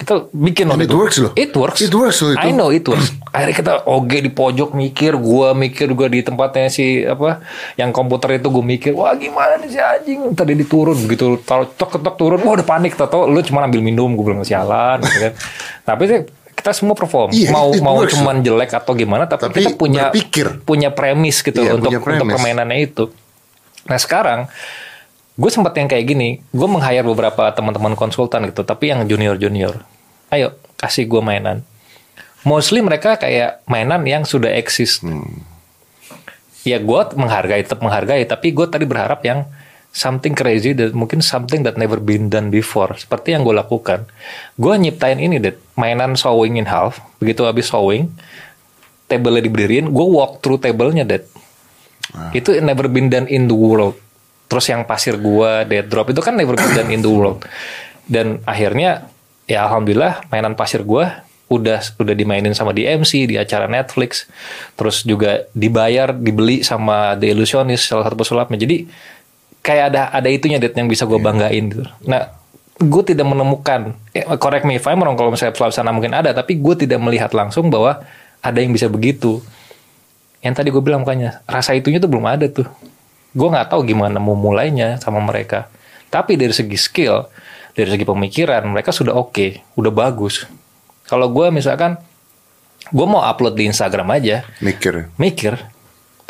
Speaker 2: Kita bikin
Speaker 1: And
Speaker 2: waktu
Speaker 1: it works loh.
Speaker 2: It works.
Speaker 1: It works loh itu.
Speaker 2: I know it works. Akhirnya kita oge di pojok mikir, gua mikir gua di tempatnya si apa yang komputer itu gue mikir, wah gimana nih si anjing tadi diturun begitu taruh tok tok turun, wah udah panik tau lu cuma ambil minum gue belum sialan gitu kan. Tapi sih kita semua perform,
Speaker 1: Iya,
Speaker 2: mau
Speaker 1: it
Speaker 2: mau
Speaker 1: works.
Speaker 2: cuman jelek atau gimana, tapi,
Speaker 1: Tapi
Speaker 2: kita punya
Speaker 1: berpikir.
Speaker 2: punya premis gitu
Speaker 1: Iya,
Speaker 2: untuk
Speaker 1: punya
Speaker 2: untuk
Speaker 1: premis.
Speaker 2: permainannya itu. Nah sekarang gue sempat yang kayak gini, gue meng-hire beberapa teman-teman konsultan gitu, tapi yang junior-junior. Ayo kasih gue mainan. Mostly mereka kayak mainan yang sudah eksis. Ya gue menghargai, tetap menghargai, tapi gue tadi berharap yang something crazy dan mungkin something that never been done before. Seperti yang gue lakukan. Gue nyiptain ini deh, mainan sewing in half. Begitu habis sewing, table diberdiriin, gue walk through tablenya deh. Itu never been done in the world. Terus yang pasir gua dead drop itu kan never been done in the world. Dan akhirnya ya alhamdulillah mainan pasir gua udah udah dimainin sama di MC di acara Netflix. Terus juga dibayar dibeli sama The Illusionist salah satu pesulapnya. Jadi kayak ada ada itunya det yang bisa gue banggain gitu. Nah, gue tidak menemukan, eh, correct me if I'm wrong kalau misalnya Sulawesi sana mungkin ada, tapi gue tidak melihat langsung bahwa ada yang bisa begitu. Yang tadi gue bilang makanya rasa itunya tuh belum ada tuh. Gue nggak tahu gimana mau mulainya sama mereka. Tapi dari segi skill, dari segi pemikiran mereka sudah oke, udah bagus. Kalau gue misalkan gue mau upload di Instagram aja,
Speaker 1: Mikir.
Speaker 2: mikir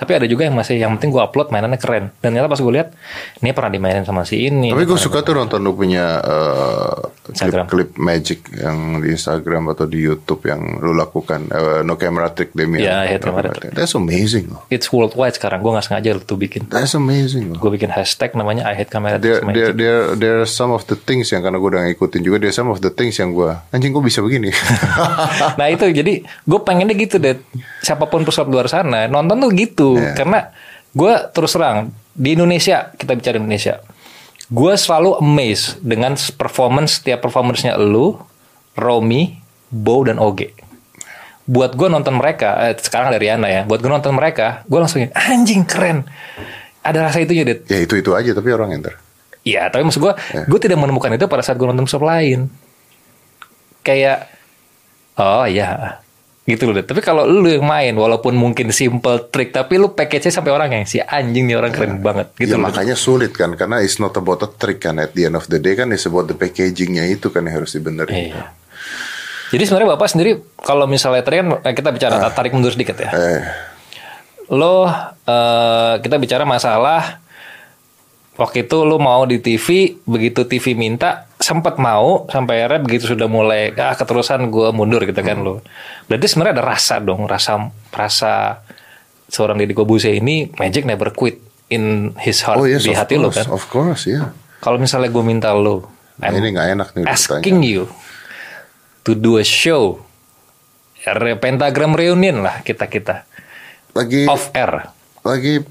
Speaker 2: tapi ada juga yang masih yang penting gue upload mainannya keren dan ternyata pas gue lihat ini pernah dimainin sama si ini
Speaker 1: Tapi gue suka tuh nonton lu punya uh,
Speaker 2: Instagram.
Speaker 1: klip-klip magic yang di Instagram atau di YouTube yang lu lakukan uh, no camera trick Demian.
Speaker 2: Ya, I hate camera trick.
Speaker 1: That's amazing loh.
Speaker 2: it's worldwide sekarang gue nggak sengaja tuh bikin
Speaker 1: That's amazing loh.
Speaker 2: gue bikin hashtag namanya I hate camera
Speaker 1: There,
Speaker 2: tricks
Speaker 1: there, there, there are some of the things yang karena gue udah ngikutin juga, there are some of the things yang gue anjing gue bisa begini.
Speaker 2: nah itu jadi gue pengennya gitu deh siapa pun pesulap luar sana nonton tuh gitu
Speaker 1: Iya.
Speaker 2: karena gue terus terang di Indonesia kita bicara Indonesia gue selalu amazed dengan performance setiap performancenya lu Romi Bow dan Oge buat gue nonton mereka eh, sekarang dari Riana ya buat gue nonton mereka gue langsung anjing keren ada rasa itunya deh
Speaker 1: ya itu itu aja tapi orang enter.
Speaker 2: Iya, tapi maksud gue,
Speaker 1: Ya.
Speaker 2: gue tidak menemukan itu pada saat gue nonton shop lain. Kayak, oh iya, gitu loh. deh. Tapi kalau lu yang main, walaupun mungkin simple trick, tapi lu package-nya sampai orang yang si anjing nih orang keren banget. Gitu
Speaker 1: ya
Speaker 2: loh.
Speaker 1: makanya sulit kan karena it's not about the trick kan at the end of the day kan it's about the packagingnya itu kan yang harus dibenerin.
Speaker 2: Iya. Jadi sebenarnya bapak sendiri, kalau misalnya tadi kan eh, kita bicara tarik mundur sedikit ya.
Speaker 1: Eh,
Speaker 2: Lo, eh, kita bicara masalah waktu itu lo mau di TV, begitu TV minta, sempat mau sampai akhirnya begitu sudah mulai ah keterusan gue mundur gitu kan lo. Berarti sebenarnya ada rasa dong, rasa rasa seorang Deddy Kobuse ini magic never quit in his heart
Speaker 1: oh yes,
Speaker 2: di
Speaker 1: of
Speaker 2: hati lo
Speaker 1: course,
Speaker 2: kan.
Speaker 1: of course, ya.
Speaker 2: Kalau misalnya gue minta lo,
Speaker 1: Nah, ini nggak enak nih.
Speaker 2: asking you to do a show re- pentagram reunion lah kita kita
Speaker 1: Lagi
Speaker 2: off air
Speaker 1: lagi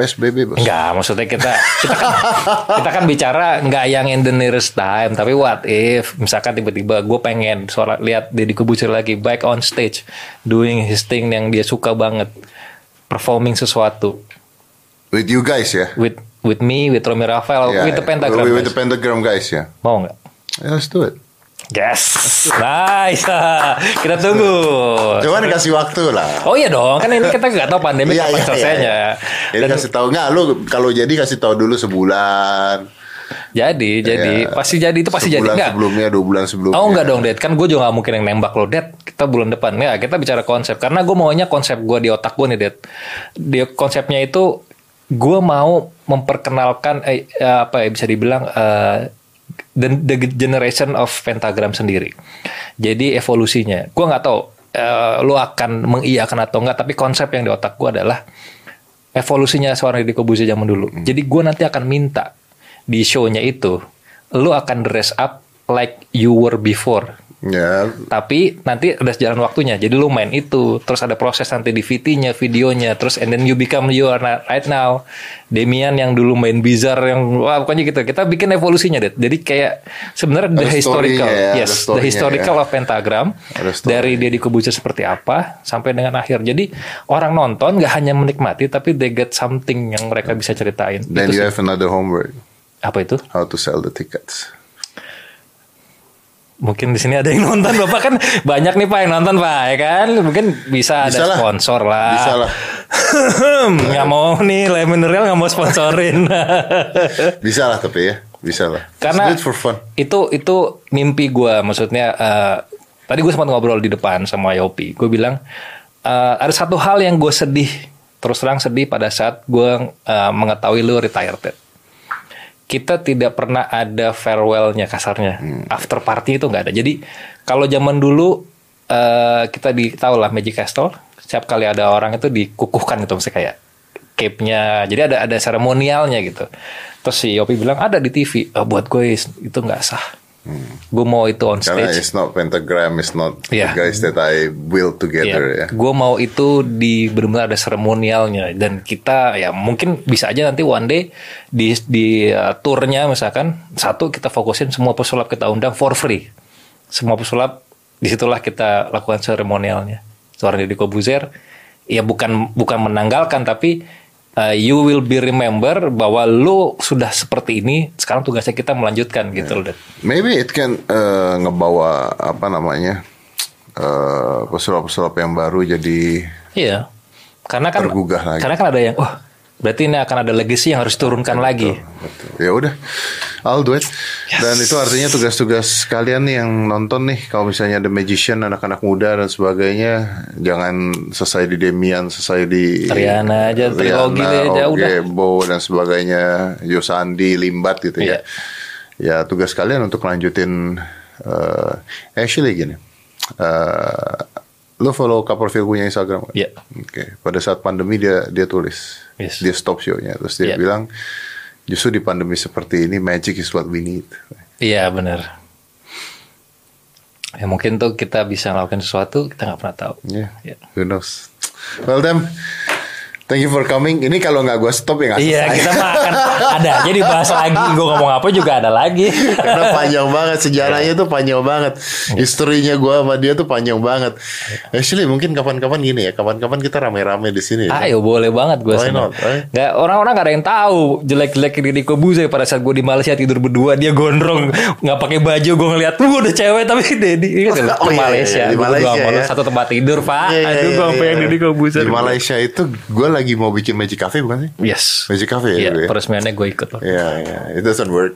Speaker 1: PSBB bos.
Speaker 2: Enggak, maksudnya kita kita kan kita kan bicara nggak yang in the nearest time, tapi what if misalkan tiba-tiba gue pengen suara lihat Deddy Kobusier lagi back on stage doing his thing yang dia suka banget, performing sesuatu
Speaker 1: With you guys ya.
Speaker 2: with with me, with Romy Rafael,
Speaker 1: Yeah,
Speaker 2: with the pentagram.
Speaker 1: With, with the
Speaker 2: guys.
Speaker 1: pentagram guys ya.
Speaker 2: Mau nggak?
Speaker 1: Yeah, let's do it.
Speaker 2: Yes, nice. kita tunggu.
Speaker 1: Cuman kasih waktu lah.
Speaker 2: Oh iya dong, kan ini kita nggak tahu pandemi
Speaker 1: Iya,
Speaker 2: kapan
Speaker 1: iya,
Speaker 2: selesainya.
Speaker 1: iya. Jadi
Speaker 2: Dan-
Speaker 1: kasih tahu nggak lu kalau jadi kasih tahu dulu sebulan.
Speaker 2: jadi, jadi
Speaker 1: Ya,
Speaker 2: pasti jadi itu pasti jadi
Speaker 1: sebulan
Speaker 2: nggak?
Speaker 1: sebelumnya dua bulan sebelumnya.
Speaker 2: Oh enggak dong, Dad. Kan gue juga gak mungkin yang nembak lo, Dad. Kita bulan depan. Ya, kita bicara konsep. Karena gue maunya konsep gue di otak gue nih, Dad. Dia konsepnya itu gue mau memperkenalkan eh, eh, apa ya bisa dibilang eh, the, the generation of pentagram sendiri. Jadi evolusinya. Gue nggak tahu eh, lo akan mengiyakan atau enggak, tapi konsep yang di otak gue adalah evolusinya seorang Deddy Kobusier zaman dulu. Jadi gue nanti akan minta di show-nya itu, lo akan dress up like you were before.
Speaker 1: Ya,
Speaker 2: Tapi nanti ada jalan waktunya. Jadi lu main itu, terus ada proses nanti di VT-nya, videonya, terus and then you become you are not right now. Demian yang dulu main bizarre yang wah pokoknya gitu. Kita bikin evolusinya deh. Jadi kayak sebenarnya the historical,
Speaker 1: ya,
Speaker 2: yes, the historical
Speaker 1: ya.
Speaker 2: of pentagram dari Deddy Kobusier seperti apa sampai dengan akhir. Jadi orang nonton nggak hanya menikmati tapi they get something yang mereka bisa ceritain.
Speaker 1: then
Speaker 2: Itu
Speaker 1: you
Speaker 2: sih.
Speaker 1: have another homework.
Speaker 2: Apa itu?
Speaker 1: How to sell the tickets.
Speaker 2: Mungkin di sini ada yang nonton Bapak kan banyak nih Pak yang nonton Pak ya kan mungkin bisa,
Speaker 1: Bisa
Speaker 2: ada
Speaker 1: lah.
Speaker 2: sponsor lah
Speaker 1: Bisa lah.
Speaker 2: nggak mau nih Le Mineral nggak mau sponsorin
Speaker 1: Bisa lah tapi ya, bisa lah.
Speaker 2: karena
Speaker 1: Just do it for fun.
Speaker 2: itu itu mimpi gue maksudnya eh, tadi gue sempat ngobrol di depan sama Yopi gue bilang eh, ada satu hal yang gue sedih terus terang sedih pada saat gue eh, mengetahui lu retired. Kita tidak pernah ada farewellnya kasarnya. After party itu nggak ada. Jadi kalau zaman dulu eh, kita di tahu lah Magic Castle setiap kali ada orang itu dikukuhkan gitu misalnya kayak cape-nya. Jadi ada ada seremonialnya gitu. Terus si Yopi bilang ada di TV "Ah, buat gue itu nggak sah gue mau itu on
Speaker 1: Karena
Speaker 2: stage
Speaker 1: it's not pentagram, it's not
Speaker 2: Iya.
Speaker 1: the guys that I will together ya.
Speaker 2: Gue mau itu di benar-benar ada seremonialnya dan kita ya mungkin bisa aja nanti one day di di uh, turnya misalkan satu kita fokusin semua pesulap kita undang for free. Semua pesulap di situlah kita lakukan seremonialnya. Seorang Deddy Kobuzer ya bukan bukan menanggalkan tapi uh, you will be remember bahwa lu sudah seperti ini. Sekarang tugasnya kita melanjutkan gitu loh. Dad.
Speaker 1: Maybe it can uh, ngebawa apa namanya uh, pesulap-pesulap yang baru jadi
Speaker 2: Iya. Karena kan
Speaker 1: Tergugah lagi.
Speaker 2: karena kan ada yang wah berarti ini akan ada legacy yang harus turunkan lagi.
Speaker 1: ya udah I'll do it dan itu artinya tugas-tugas kalian nih yang nonton nih kalau misalnya ada magician anak-anak muda dan sebagainya jangan selesai di Demian selesai di
Speaker 2: Rihanna aja, trilogi aja,
Speaker 1: Oge,
Speaker 2: udah.
Speaker 1: Bo dan sebagainya Yosandi Limbat gitu
Speaker 2: Iya.
Speaker 1: ya ya tugas kalian untuk lanjutin eh, actually gini eh lo follow Copperfield punya Instagram?
Speaker 2: Iya.
Speaker 1: Oke, pada saat pandemi dia dia tulis,
Speaker 2: Yes.
Speaker 1: dia stop show-nya, terus dia
Speaker 2: Iya.
Speaker 1: bilang justru di pandemi seperti ini magic is what we need.
Speaker 2: Iya benar. Ya mungkin tuh kita bisa melakukan sesuatu kita nggak pernah tahu.
Speaker 1: Yeah,
Speaker 2: Iya.
Speaker 1: who knows? Well, them, thank you for coming. Ini kalau nggak gue stop ya nggak
Speaker 2: Iya
Speaker 1: selesai.
Speaker 2: kita mah akan ada aja dibahas lagi. Gue ngomong apa juga ada lagi.
Speaker 1: Karena panjang banget sejarahnya tuh panjang banget. Historinya gue sama dia tuh panjang banget. Actually mungkin kapan-kapan gini ya, kapan-kapan kita rame-rame di sini. ya.
Speaker 2: Ayo boleh banget gue
Speaker 1: Why
Speaker 2: senang.
Speaker 1: not?
Speaker 2: Nggak orang-orang gak ada yang tahu jelek-jelek Deddy Kobuzer pada saat gue di Malaysia tidur berdua dia gondrong nggak pakai baju gue ngeliat tuh udah cewek tapi Deddy ingat nggak?
Speaker 1: Oh,
Speaker 2: ke
Speaker 1: iya,
Speaker 2: Malaysia
Speaker 1: iya, di Malaysia, ya.
Speaker 2: satu tempat tidur pak
Speaker 1: Iya, iya,
Speaker 2: aduh gue
Speaker 1: iya, iya.
Speaker 2: Kobuzer
Speaker 1: Di Malaysia itu gue lagi mau bikin Magic Cafe bukan sih?
Speaker 2: yes
Speaker 1: Magic Cafe ya?
Speaker 2: Iya,
Speaker 1: ya?
Speaker 2: peresmiannya gue ikut.
Speaker 1: Iya, iya, it doesn't work.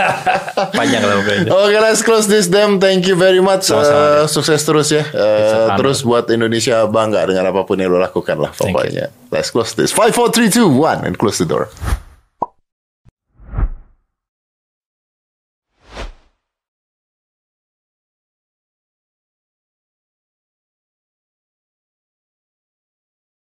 Speaker 2: Panjang lah pokoknya.
Speaker 1: Oke, let's close this them. Thank you very much.
Speaker 2: Sama-sama,
Speaker 1: Uh, sukses terus ya. Uh, terus buat Indonesia bangga dengan apa pun yang lo lakukan lah pokoknya. Let's close this. Five, four, three, two, one, and close the door.